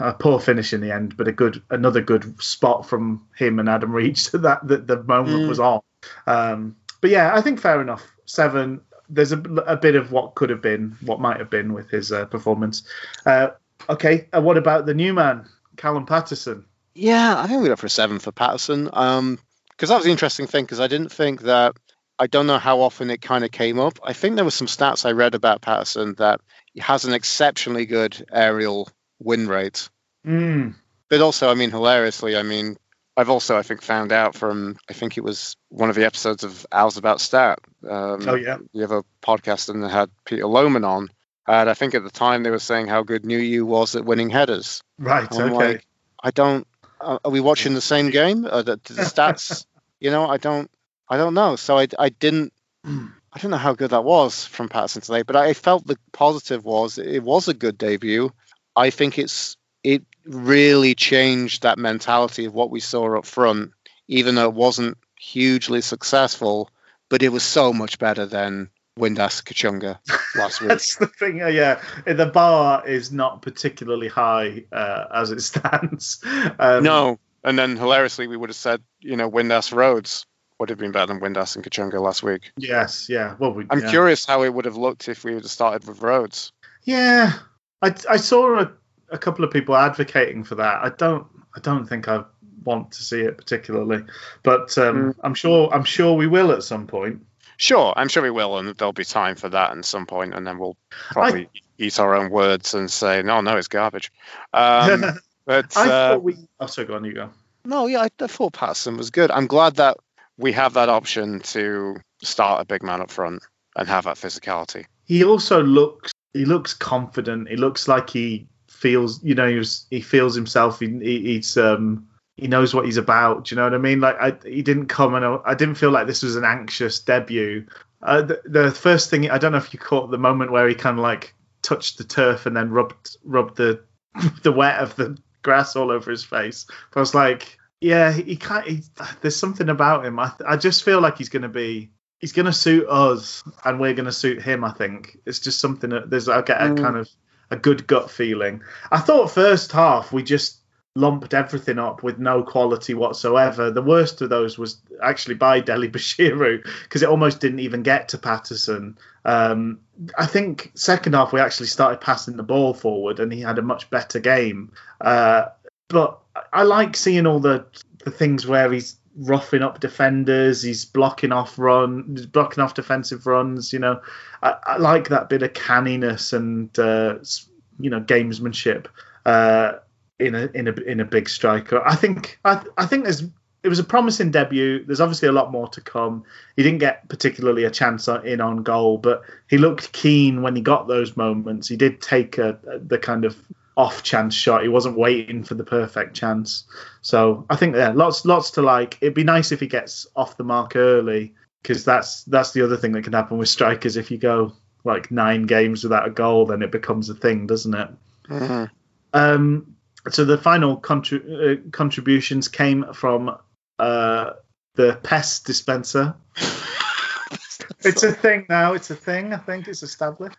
a poor finish in the end, but a good another good spot from him and Adam Reach that that the moment Mm. was on. Um, but yeah, I think fair enough. Seven. There's a, a bit of what could have been, what might have been with his uh, performance. Uh, okay, uh, what about the new man, Callum Paterson? Yeah, I think we go for a seven for Paterson. Um, because that was the interesting thing. Because I didn't think that. I don't know how often it kind of came up. I think there were some stats I read about Paterson that he has an exceptionally good aerial win rate. Mm, But also, I mean, hilariously, I mean, I've also, I think, found out from, I think it was one of the episodes of Owls About Stat. Um, oh yeah, You have a podcast and they had Peter Lohman on. And I think at the time they were saying how good Nuhiu was at winning headers. right. I'm okay. like, I don't. Uh, are we watching the same game? Uh, the, the stats, you know, I don't. I don't know. So I, I didn't. I don't know how good that was from Paterson today, but I felt the positive was it was a good debut. I think it's it really changed that mentality of what we saw up front, even though it wasn't hugely successful, but it was so much better than Windass Kachunga last week. That's the thing. Yeah, the bar is not particularly high uh, as it stands. Um, No, and then hilariously we would have said, you know, Windass Rhodes would have been better than Windass and Kachunga last week. Yes. Yeah. Well, we, I'm yeah. curious how it would have looked if we would have started with Rhodes. Yeah, I, I saw a, a couple of people advocating for that. I don't I don't think I want to see it particularly, but um, I'm sure I'm sure we will at some point. Sure, I'm sure we will, and there'll be time for that at some point, and then we'll probably eat our own words and say, no, no, it's garbage. Um, but I uh, thought we. Oh, sorry, go on, you go. no, yeah, I, I thought Paterson was good. I'm glad that we have that option to start a big man up front and have that physicality. He also looks he looks confident. He looks like he feels you know he, he feels himself. He, he he's um he knows what he's about. Do you know what I mean? Like I he didn't come and I didn't feel like this was an anxious debut. Uh, the, the first thing I don't know if you caught the moment where he kind of like touched the turf and then rubbed rubbed the the wet of the grass all over his face. But I was like, yeah, he can't. He, there's something about him. I I just feel like he's gonna be. He's gonna suit us, and we're gonna suit him. I think it's just something that there's. I get a Mm. kind of a good gut feeling. I thought first half we just lumped everything up with no quality whatsoever. The worst of those was actually by Dele-Bashiru because it almost didn't even get to Paterson. Um, I think second half we actually started passing the ball forward and he had a much better game. Uh, but I- I like seeing all the the things where he's roughing up defenders, he's blocking off run, he's blocking off defensive runs. You know, I, I like that bit of canniness and uh, you know gamesmanship uh, in a in a in a big striker. I think I I think there's it was a promising debut. There's obviously a lot more to come. He didn't get particularly a chance in on goal, but he looked keen when he got those moments. He did take a, the kind of off chance shot. He wasn't waiting for the perfect chance. So I think yeah, lots lots to like. It'd be nice if he gets off the mark early because that's that's the other thing that can happen with strikers. If you go like nine games without a goal, then it becomes a thing, doesn't it? Mm-hmm. Um, so the final contri- uh, contributions came from uh, the pest dispenser. it's a thing now. It's a thing. I think it's established.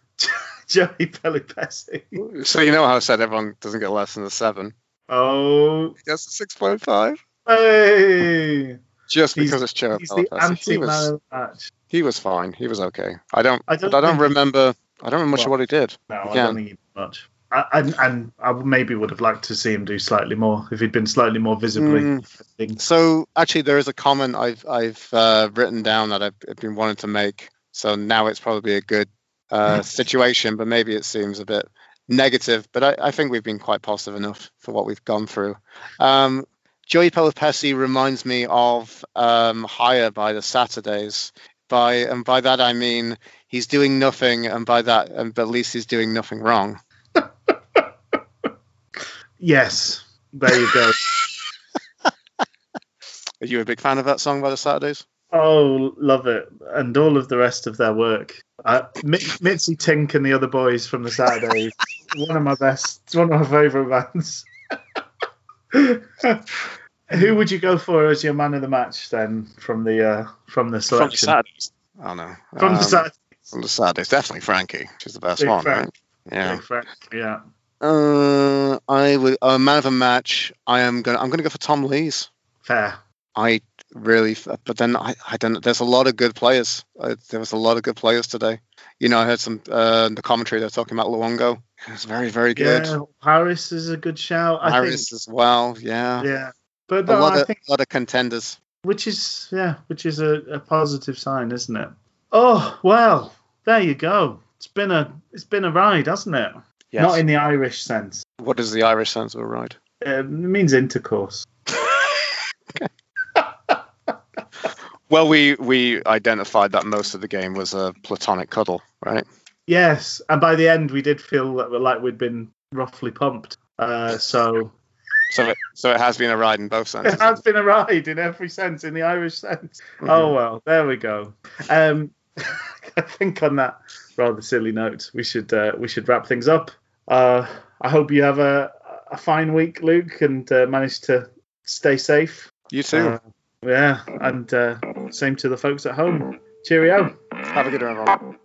Joey Pelupessy. So you know how I said everyone doesn't get less than a seven. Oh, Yes, six point five. hey! Just He's- because it's Joe He's the He was, match. he was fine. He was okay. I don't. I don't I don't remember. I don't remember much of what he did. No, I don't think he did much. I, and, and I maybe would have liked to see him do slightly more if he'd been slightly more visibly. Mm. So actually, there is a comment I've I've uh, written down that I've, I've been wanting to make. So now it's probably a good uh, situation, but maybe it seems a bit negative. But I, I think we've been quite positive enough for what we've gone through. Um, Joey Pelupessy reminds me of um, Higher by the Saturdays. By and by that I mean he's doing nothing, and by that, and but at least he's doing nothing wrong. Yes, there you go. Are you a big fan of that song by the Saturdays? Oh, love it, and all of the rest of their work. Uh, Mi- Mitzi Tink and the other boys from the Saturdays. one of my best, one of my favourite bands. Who would you go for as your man of the match then from the uh, from the selection? From the selection? Saturdays. Oh no. From the Um, Saturdays. From the Saturdays, definitely Frankie. She's the best Big one, Frank. right? Yeah. Big Frank, yeah. Uh, I would. A man of a match. I am gonna. I'm gonna go for Tom Lees. Fair. I really, but then I, I don't. There's a lot of good players. Uh, there was a lot of good players today. You know, I heard some uh, the commentary. They're talking about Luongo. It's very, very good. Yeah, Harris is a good shout. I Harris think. as well. Yeah. Yeah, but A lot I of, think lot of contenders. which is yeah, which is a, a positive sign, isn't it? Oh well, there you go. It's been a it's been a ride, hasn't it? Yes. Not in the Irish sense. what is the Irish sense of a ride? Uh, it means intercourse. Well, we we identified that most of the game was a platonic cuddle, right? Yes, and by the end we did feel that, like we'd been roughly pumped. Uh, so So it, so it has been a ride in both senses. it has been a ride in every sense, in the Irish sense. Mhm. Oh well, there we go. Um, I think on that rather silly note, we should uh, we should wrap things up. Uh, I hope you have a, a fine week, Luke, and uh, manage to stay safe. You too. Yeah, and uh, same to the folks at home. Cheerio. Have a good one, everyone.